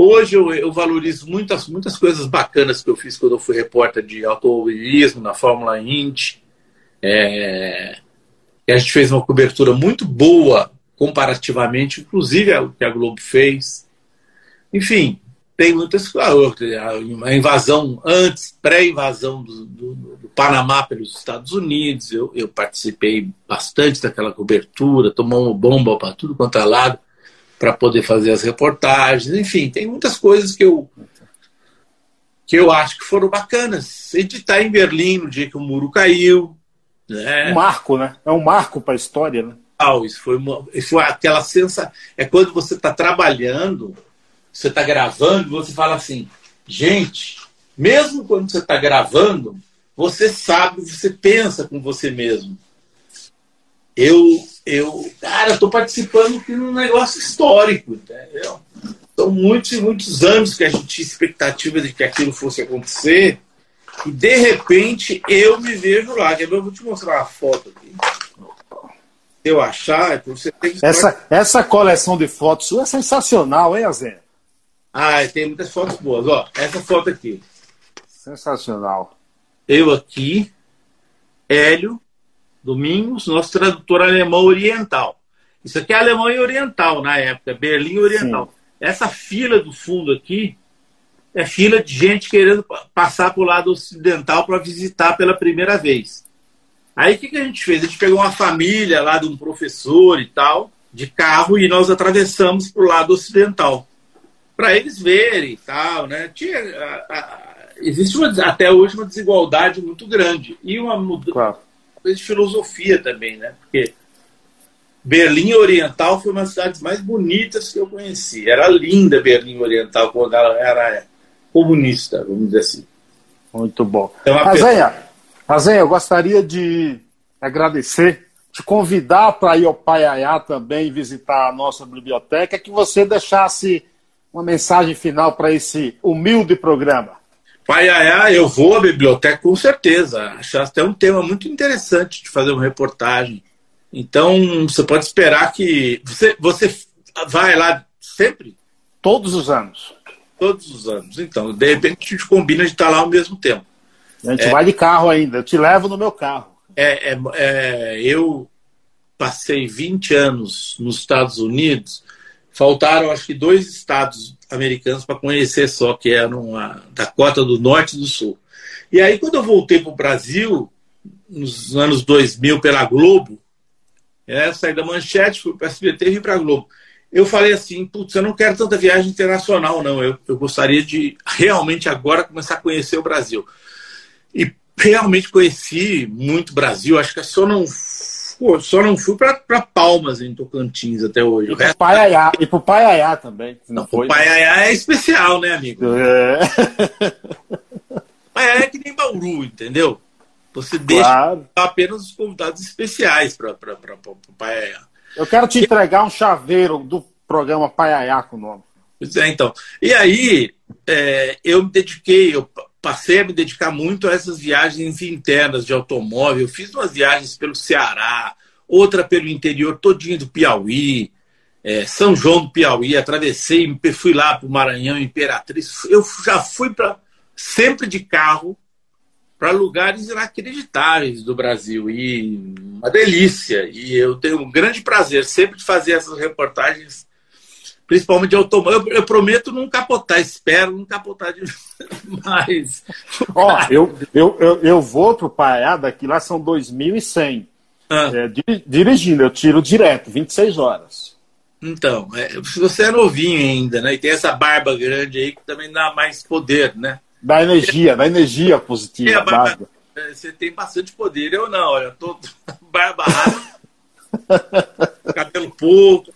Hoje eu, eu, valorizo muitas, muitas coisas bacanas que eu fiz quando eu fui repórter de automobilismo na Fórmula Indy. É, a gente fez uma cobertura muito boa comparativamente, inclusive o que a Globo fez. Enfim, tem muitas coisas. A invasão antes, pré-invasão do, do, do, Panamá pelos Estados Unidos, eu, eu participei bastante daquela cobertura, tomamos bomba para tudo quanto é lado para poder fazer as reportagens. Enfim, tem muitas coisas que eu que eu acho que foram bacanas. Editar em Berlim no dia que o muro caiu. Né? Um marco, né? É um marco para a história, né? Isso foi, uma, isso foi aquela sensação. É quando você está trabalhando você está gravando, você fala assim, gente, mesmo quando você está gravando, você sabe, você pensa com você mesmo. Eu, eu cara, estou participando de um negócio histórico, entendeu? São muitos e muitos anos que a gente tinha expectativa de que aquilo fosse acontecer, e de repente eu me vejo lá. Eu vou te mostrar uma foto aqui. Se eu achar, é você tem que... essa, essa coleção de fotos sua é sensacional, hein, Azé? Ah, tem muitas fotos boas. Ó, essa foto aqui. Sensacional. Eu aqui, Hélio Domingos, nosso tradutor alemão oriental. Isso aqui é Alemanha Oriental na época, Berlim Oriental. Sim. Essa fila do fundo aqui é fila de gente querendo passar para o lado ocidental para visitar pela primeira vez. Aí o que, que a gente fez? A gente pegou uma família lá de um professor e tal, de carro, e nós atravessamos para o lado ocidental para eles verem e tal, né? Tinha, a, a, existe uma, até hoje uma desigualdade muito grande e uma mudança claro. De filosofia também, né? Porque Berlim Oriental foi uma das cidades mais bonitas que eu conheci. Era linda Berlim Oriental quando ela era comunista, vamos dizer assim. Muito bom. Então, Azenha, Azenha, eu gostaria de agradecer, te convidar para ir ao Paiaiá também visitar a nossa biblioteca, que você deixasse uma mensagem final para esse humilde programa. Pai, eu vou à biblioteca com certeza. Acho até um tema muito interessante de fazer uma reportagem. Então, você pode esperar que. Você, você vai lá sempre? Todos os anos. Todos os anos. Então, de repente, a gente combina de estar lá ao mesmo tempo. A gente é, vai de carro ainda. Eu te levo no meu carro. É, é, é, eu passei 20 anos nos Estados Unidos faltaram acho que dois estados americanos para conhecer só, que eram a Dakota do Norte e do Sul. E aí, quando eu voltei para o Brasil, nos anos 2000, pela Globo, é, saí da Manchete, fui para a SBT e vim para a Globo. Eu falei assim, putz, eu não quero tanta viagem internacional, não. Eu, eu gostaria de realmente agora começar a conhecer o Brasil. E realmente conheci muito Brasil. Acho que eu só não pô, só não fui para Palmas, em Tocantins, até hoje. E pro Paiaiá, e pro Paiaiá também. Não, não foi, o Paiaiá é especial, né, amigo? É. Paiaiá é que nem Bauru, entendeu? Você deixa claro. apenas os convidados especiais para o Paiaiá. Eu quero te entregar um chaveiro do programa Paiaiá com o nome. Pois é, então. E aí, é, eu me dediquei, eu passei a me dedicar muito a essas viagens internas de automóvel. Fiz umas viagens pelo Ceará, outra pelo interior todinho do Piauí, é, São João do Piauí, atravessei, fui lá para o Maranhão, Imperatriz. Eu já fui para sempre de carro para lugares inacreditáveis do Brasil e uma delícia. E eu tenho um grande prazer sempre de fazer essas reportagens principalmente de automóvel. Eu, eu, prometo não capotar, espero não capotar de (laughs) mais. Ó, eu, eu, eu, eu vou pro Paiá, daqui lá são 2.100. Ah. É, dirigindo, eu tiro direto, 26 horas. Então, é, você é novinho ainda, né? E tem essa barba grande aí que também dá mais poder, né? Dá energia, dá energia positiva. É, barba, barba. Você tem bastante poder, eu não, olha, tô (laughs) barba rasa, (laughs) cabelo pouco.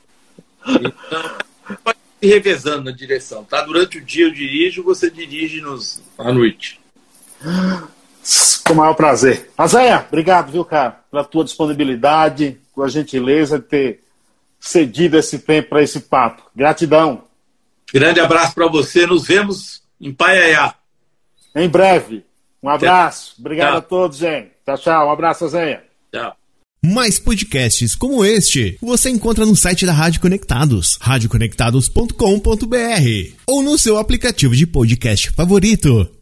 Então, pode ir revezando na direção, tá? Durante o dia eu dirijo, você dirige nos, à noite. Com o maior prazer. Azéia, obrigado, viu, cara, pela tua disponibilidade, a gentileza de ter cedido esse tempo para esse papo. Gratidão. Grande abraço para você. Nos vemos em Paiaiá. Em breve. Um abraço. Obrigado tchau. a todos, gente. Tchau, tchau. Um abraço, Azéia. Tchau. Mais podcasts como este você encontra no site da Rádio Conectados, radioconectados.com.br ou no seu aplicativo de podcast favorito.